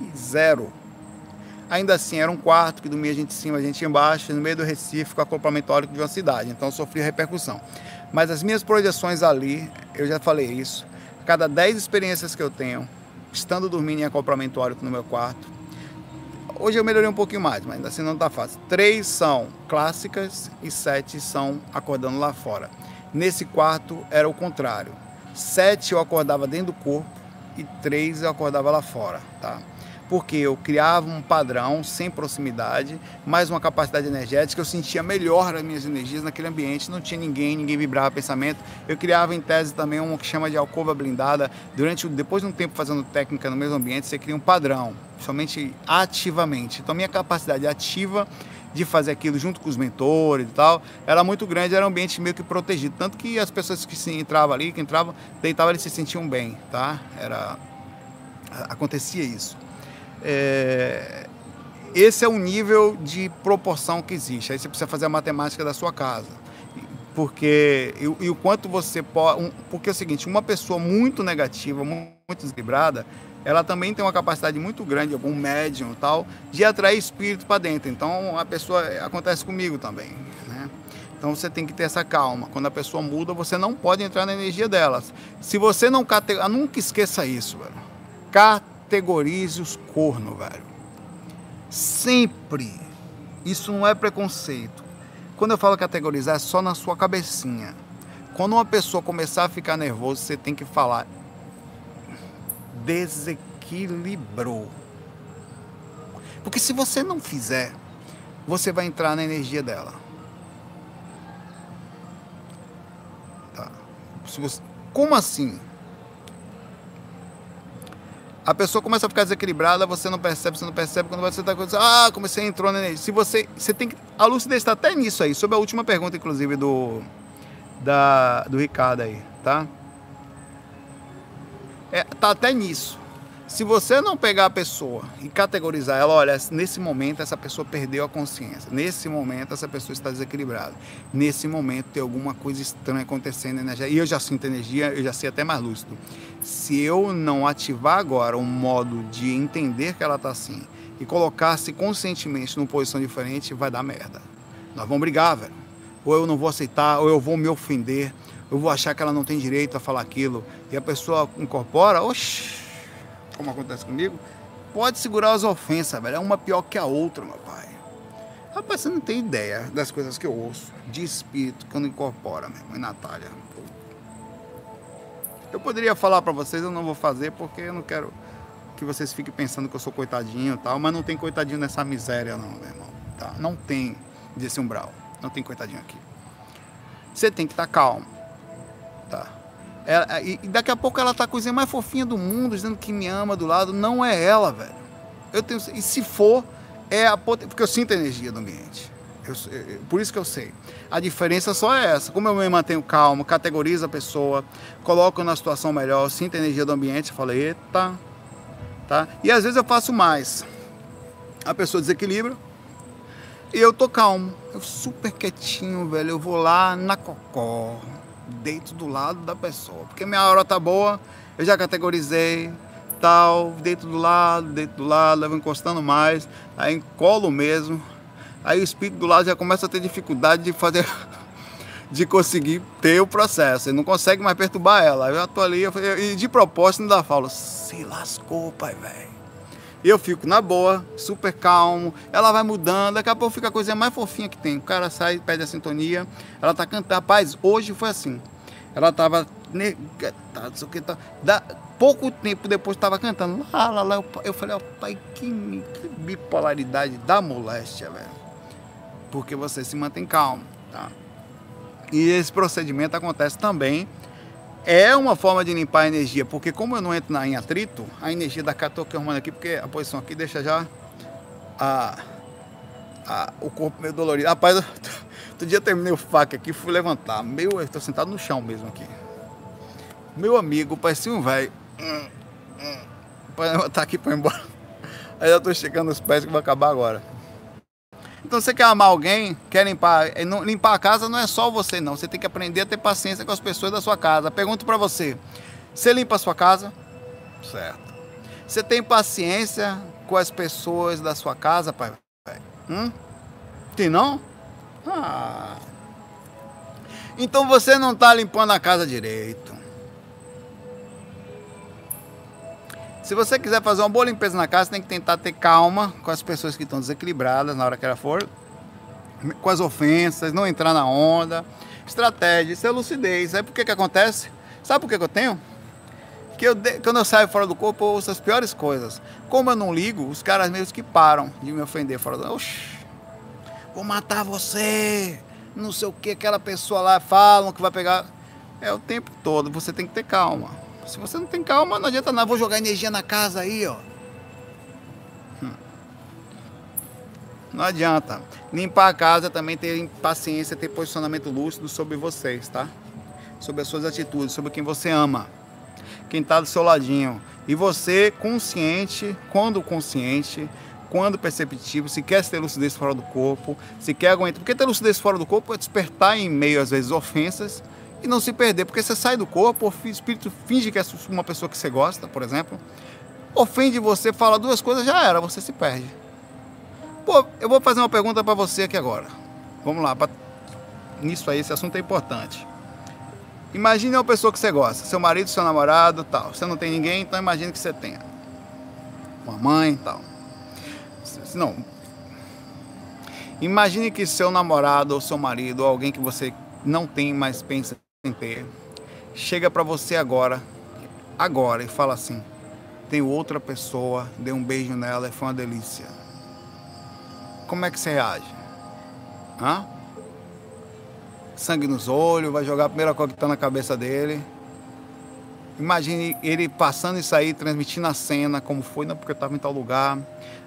Speaker 1: e zero Ainda assim, era um quarto que dormia a gente em cima, a gente embaixo, no meio do Recife, com acoplamento eólico de uma cidade. Então, sofria repercussão. Mas as minhas projeções ali, eu já falei isso, cada 10 experiências que eu tenho, estando dormindo em acoplamento eólico no meu quarto, hoje eu melhorei um pouquinho mais, mas ainda assim não está fácil. Três são clássicas e sete são acordando lá fora. Nesse quarto era o contrário. Sete eu acordava dentro do corpo e três eu acordava lá fora, tá? Porque eu criava um padrão sem proximidade, mais uma capacidade energética, eu sentia melhor as minhas energias naquele ambiente, não tinha ninguém, ninguém vibrava pensamento. Eu criava em tese também um que chama de alcova blindada. Durante depois de um tempo fazendo técnica no mesmo ambiente, você cria um padrão, somente ativamente. Então minha capacidade ativa de fazer aquilo junto com os mentores e tal, era muito grande, era um ambiente meio que protegido, tanto que as pessoas que entravam ali, que entravam, deitavam, eles se sentiam bem, tá? Era acontecia isso. É, esse é o nível de proporção que existe. Aí você precisa fazer a matemática da sua casa. Porque e, e o quanto você pode. Um, porque é o seguinte, uma pessoa muito negativa, muito desequilibrada, ela também tem uma capacidade muito grande, algum médium e tal, de atrair espírito para dentro. Então a pessoa acontece comigo também, né? Então você tem que ter essa calma. Quando a pessoa muda, você não pode entrar na energia delas. Se você não categoriza, nunca esqueça isso, velho. Categorize os cornos, velho. Sempre. Isso não é preconceito. Quando eu falo categorizar, é só na sua cabecinha. Quando uma pessoa começar a ficar nervosa, você tem que falar desequilibrou. Porque se você não fizer, você vai entrar na energia dela. Tá. Você, como assim? A pessoa começa a ficar desequilibrada, você não percebe, você não percebe, quando você está acontecendo, ah, comecei a entrar na energia. Se você, você tem que, a lucidez está até nisso aí, sobre a última pergunta, inclusive, do, da, do Ricardo aí, tá? É, tá até nisso. Se você não pegar a pessoa e categorizar ela, olha, nesse momento essa pessoa perdeu a consciência. Nesse momento essa pessoa está desequilibrada. Nesse momento tem alguma coisa estranha acontecendo energia. E eu já sinto energia, eu já sei até mais lúcido. Se eu não ativar agora um modo de entender que ela está assim e colocar-se conscientemente numa posição diferente, vai dar merda. Nós vamos brigar, velho. Ou eu não vou aceitar, ou eu vou me ofender eu vou achar que ela não tem direito a falar aquilo, e a pessoa incorpora, oxi, como acontece comigo, pode segurar as ofensas, velho. É uma pior que a outra, meu pai. Rapaz, você não tem ideia das coisas que eu ouço de espírito quando incorpora, irmão, e Natália. Eu poderia falar para vocês, eu não vou fazer porque eu não quero que vocês fiquem pensando que eu sou coitadinho e tal, mas não tem coitadinho nessa miséria não, meu irmão. Tá? Não tem desse umbral. Não tem coitadinho aqui. Você tem que estar tá calmo. Tá. Ela, e daqui a pouco ela tá a coisinha mais fofinha do mundo, dizendo que me ama do lado. Não é ela, velho. Eu tenho, e se for, é a porque eu sinto a energia do ambiente. Eu, eu, por isso que eu sei. A diferença só é essa. Como eu me mantenho calmo, categorizo a pessoa, coloco na situação melhor, sinto a energia do ambiente, falo, eita, tá? E às vezes eu faço mais. A pessoa desequilibra e eu tô calmo. Eu super quietinho, velho. Eu vou lá na cocó deito do lado da pessoa. Porque minha hora tá boa, eu já categorizei, tal, deito do lado, deito do lado, levo encostando mais, aí encolo mesmo. Aí o espírito do lado já começa a ter dificuldade de fazer, de conseguir ter o processo. Ele não consegue mais perturbar ela. Eu já ali, e de propósito ainda falo, se lascou, pai, velho. Eu fico na boa, super calmo, ela vai mudando, daqui a pouco fica a coisa mais fofinha que tem. O cara sai, perde a sintonia, ela tá cantando. Rapaz, hoje foi assim. Ela tava. Tá, não sei o que, tá, da, pouco tempo depois estava cantando. Lá, lá, lá. Eu, eu falei, ó, oh, pai, que, que bipolaridade da moléstia, velho. Porque você se mantém calmo, tá? E esse procedimento acontece também é uma forma de limpar a energia, porque como eu não entro em atrito, a energia da cá, estou arrumando aqui, porque a posição aqui deixa já a, a, o corpo meio dolorido. Rapaz, outro dia terminei o faca aqui, fui levantar, meu, eu estou sentado no chão mesmo aqui. Meu amigo, parecia um velho. Hum, hum, levantar aqui para ir embora. Aí eu estou chegando os pés que vai acabar agora. Então você quer amar alguém, quer limpar, limpar a casa não é só você não, você tem que aprender a ter paciência com as pessoas da sua casa. Pergunto para você, você limpa a sua casa? Certo. Você tem paciência com as pessoas da sua casa, pai? Hum? Tem não? Ah. Então você não está limpando a casa direito. Se você quiser fazer uma boa limpeza na casa, tem que tentar ter calma com as pessoas que estão desequilibradas na hora que ela for, com as ofensas, não entrar na onda. Estratégia, isso é lucidez. Sabe por que que acontece? Sabe por que, que eu tenho? Que eu, quando eu saio fora do corpo, eu ouço as piores coisas. Como eu não ligo, os caras mesmo que param de me ofender fora do. Oxi, vou matar você. Não sei o que, aquela pessoa lá falam que vai pegar. É o tempo todo, você tem que ter calma. Se você não tem calma, não adianta nada. Vou jogar energia na casa aí, ó. Hum. Não adianta. Limpar a casa também ter paciência, ter posicionamento lúcido sobre vocês, tá? Sobre as suas atitudes, sobre quem você ama. Quem está do seu ladinho. E você, consciente, quando consciente, quando perceptível, se quer ter lucidez fora do corpo, se quer aguentar. Porque ter lucidez fora do corpo é despertar em meio, às vezes, ofensas e não se perder. Porque você sai do corpo, o espírito finge que é uma pessoa que você gosta, por exemplo, ofende você, fala duas coisas, já era, você se perde. Pô, eu vou fazer uma pergunta para você aqui agora. Vamos lá, pra... nisso aí, esse assunto é importante. Imagine uma pessoa que você gosta, seu marido, seu namorado, tal. Você não tem ninguém, então imagine que você tenha uma mãe, tal. Não. Imagine que seu namorado ou seu marido, ou alguém que você não tem, mas pensa chega para você agora, agora e fala assim: tem outra pessoa, dê um beijo nela e foi uma delícia. Como é que você reage? Hã? Sangue nos olhos, vai jogar a primeira coisa que está na cabeça dele. Imagine ele passando isso aí, transmitindo a cena, como foi, não porque eu estava em tal lugar,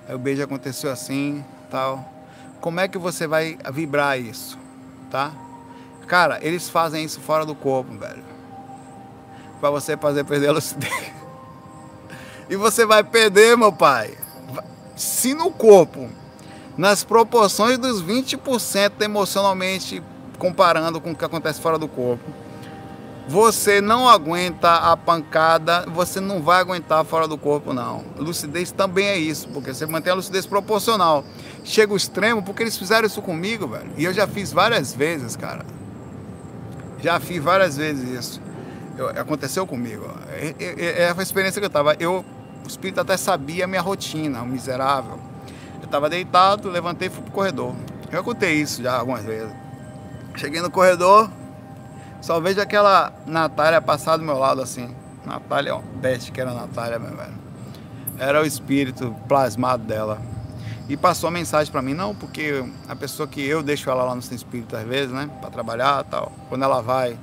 Speaker 1: aí o beijo aconteceu assim, tal. Como é que você vai vibrar isso, tá? Cara, eles fazem isso fora do corpo, velho. Para você fazer perder a lucidez. E você vai perder, meu pai. Se no corpo, nas proporções dos 20% emocionalmente comparando com o que acontece fora do corpo, você não aguenta a pancada, você não vai aguentar fora do corpo, não. Lucidez também é isso, porque você mantém a lucidez proporcional. Chega o extremo, porque eles fizeram isso comigo, velho. E eu já fiz várias vezes, cara. Já fiz várias vezes isso. Eu, aconteceu comigo. É, é, é, a experiência que eu tava. Eu o espírito até sabia a minha rotina, o miserável. Eu estava deitado, levantei e fui pro corredor. Eu contei isso já algumas vezes. Cheguei no corredor, só vejo aquela Natália passar do meu lado assim. Natália, ó, que era a Natália, meu velho. Era o espírito plasmado dela. E passou a mensagem para mim, não, porque a pessoa que eu deixo ela lá no centro espírito às vezes, né, para trabalhar tal, quando ela vai,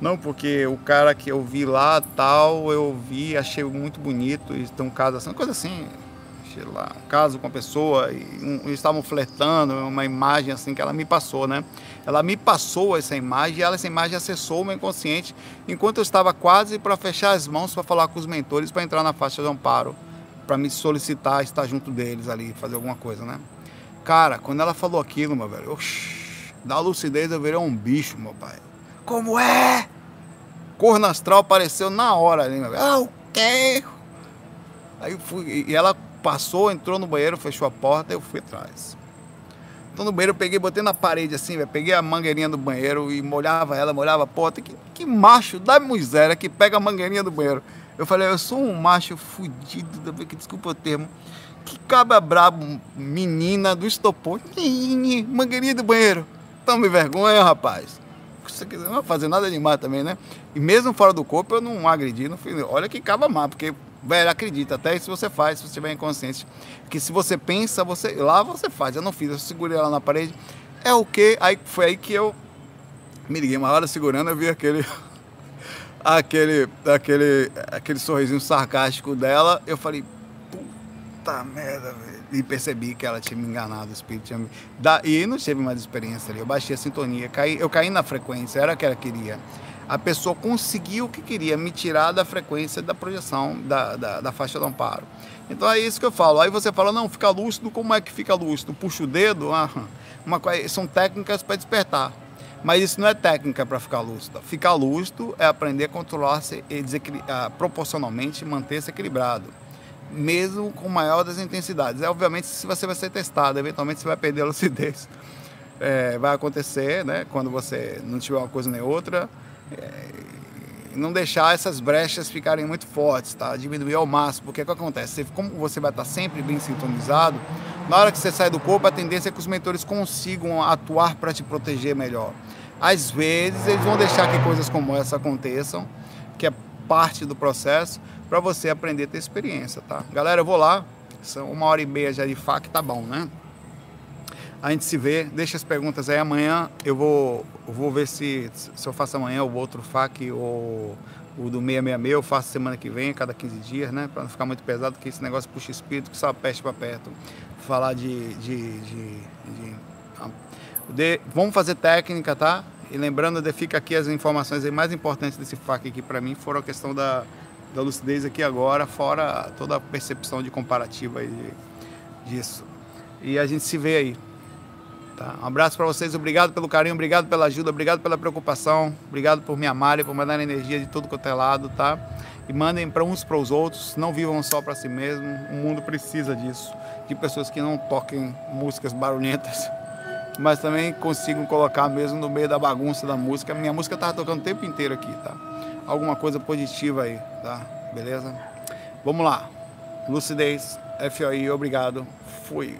Speaker 1: não, porque o cara que eu vi lá, tal, eu vi, achei muito bonito, e tem um caso assim, coisa assim, sei lá, um caso com a pessoa, e um, estavam flertando, uma imagem assim que ela me passou, né? Ela me passou essa imagem e ela, essa imagem acessou o meu inconsciente, enquanto eu estava quase para fechar as mãos para falar com os mentores, para entrar na faixa de amparo, para me solicitar estar junto deles ali, fazer alguma coisa, né? Cara, quando ela falou aquilo, meu velho, oxi, da lucidez eu virei um bicho, meu pai. Como é? Corno astral apareceu na hora ali, meu. Ah, o quê? Aí fui, e ela passou, entrou no banheiro, fechou a porta, eu fui atrás. Então no banheiro eu peguei, botei na parede assim, véio, peguei a mangueirinha do banheiro e molhava ela, molhava a porta. Que, que macho da miséria que pega a mangueirinha do banheiro. Eu falei, eu sou um macho fudido, desculpa o termo. Que cabra brabo, menina do estopor. Mangueirinha do banheiro. Tome vergonha, rapaz você não vai fazer nada demais também, né? E mesmo fora do corpo eu não agredi, não fiz. Olha que cava mal, porque, velho, acredita, até se você faz, se você estiver inconsciente, que se você pensa, você lá você faz. Eu não fiz, eu segurei ela na parede. É o que? Aí foi aí que eu me liguei uma hora segurando, eu vi aquele aquele aquele aquele sorrisinho sarcástico dela, eu falei, puta merda, velho e percebi que ela tinha me enganado, o espírito tinha me... Da... E não teve mais experiência ali. Eu baixei a sintonia, caí... eu caí na frequência, era o que ela queria. A pessoa conseguiu o que queria, me tirar da frequência da projeção da, da, da faixa do amparo. Então é isso que eu falo. Aí você fala, não, fica lúcido, como é que fica lúcido? Puxa o dedo? Ah, uma... São técnicas para despertar. Mas isso não é técnica para ficar lúcido. Ficar lúcido é aprender a controlar-se proporcionalmente manter-se equilibrado mesmo com maior das intensidades. É, obviamente, se você vai ser testado, eventualmente você vai perder a lucidez. É, vai acontecer, né? Quando você não tiver uma coisa nem outra. É, não deixar essas brechas ficarem muito fortes, tá? Diminuir ao máximo, porque o que acontece? como você vai estar sempre bem sintonizado, na hora que você sai do corpo, a tendência é que os mentores consigam atuar para te proteger melhor. Às vezes, eles vão deixar que coisas como essa aconteçam, que é parte do processo, para você aprender a ter experiência, tá? Galera, eu vou lá, são uma hora e meia já de FAC, tá bom, né? A gente se vê, deixa as perguntas aí amanhã, eu vou, vou ver se, se eu faço amanhã o outro FAC ou o do 666, eu faço semana que vem, cada 15 dias, né? Para não ficar muito pesado, porque esse negócio puxa espírito, que só peste para perto. Falar de, de, de, de, de, Vamos fazer técnica, tá? E lembrando, fica aqui as informações mais importantes desse FAC aqui para mim, foram a questão da da lucidez aqui agora, fora toda a percepção de comparativa de, disso. E a gente se vê aí. Tá? Um abraço para vocês, obrigado pelo carinho, obrigado pela ajuda, obrigado pela preocupação, obrigado por me amarem, por mandar energia de todo quanto é lado, tá? E mandem para uns para os outros, não vivam só para si mesmo, o mundo precisa disso, de pessoas que não toquem músicas barulhentas, mas também consigam colocar mesmo no meio da bagunça da música. Minha música tava tocando o tempo inteiro aqui, tá? Alguma coisa positiva aí, tá? Beleza? Vamos lá. Lucidez, FOI, obrigado. Fui.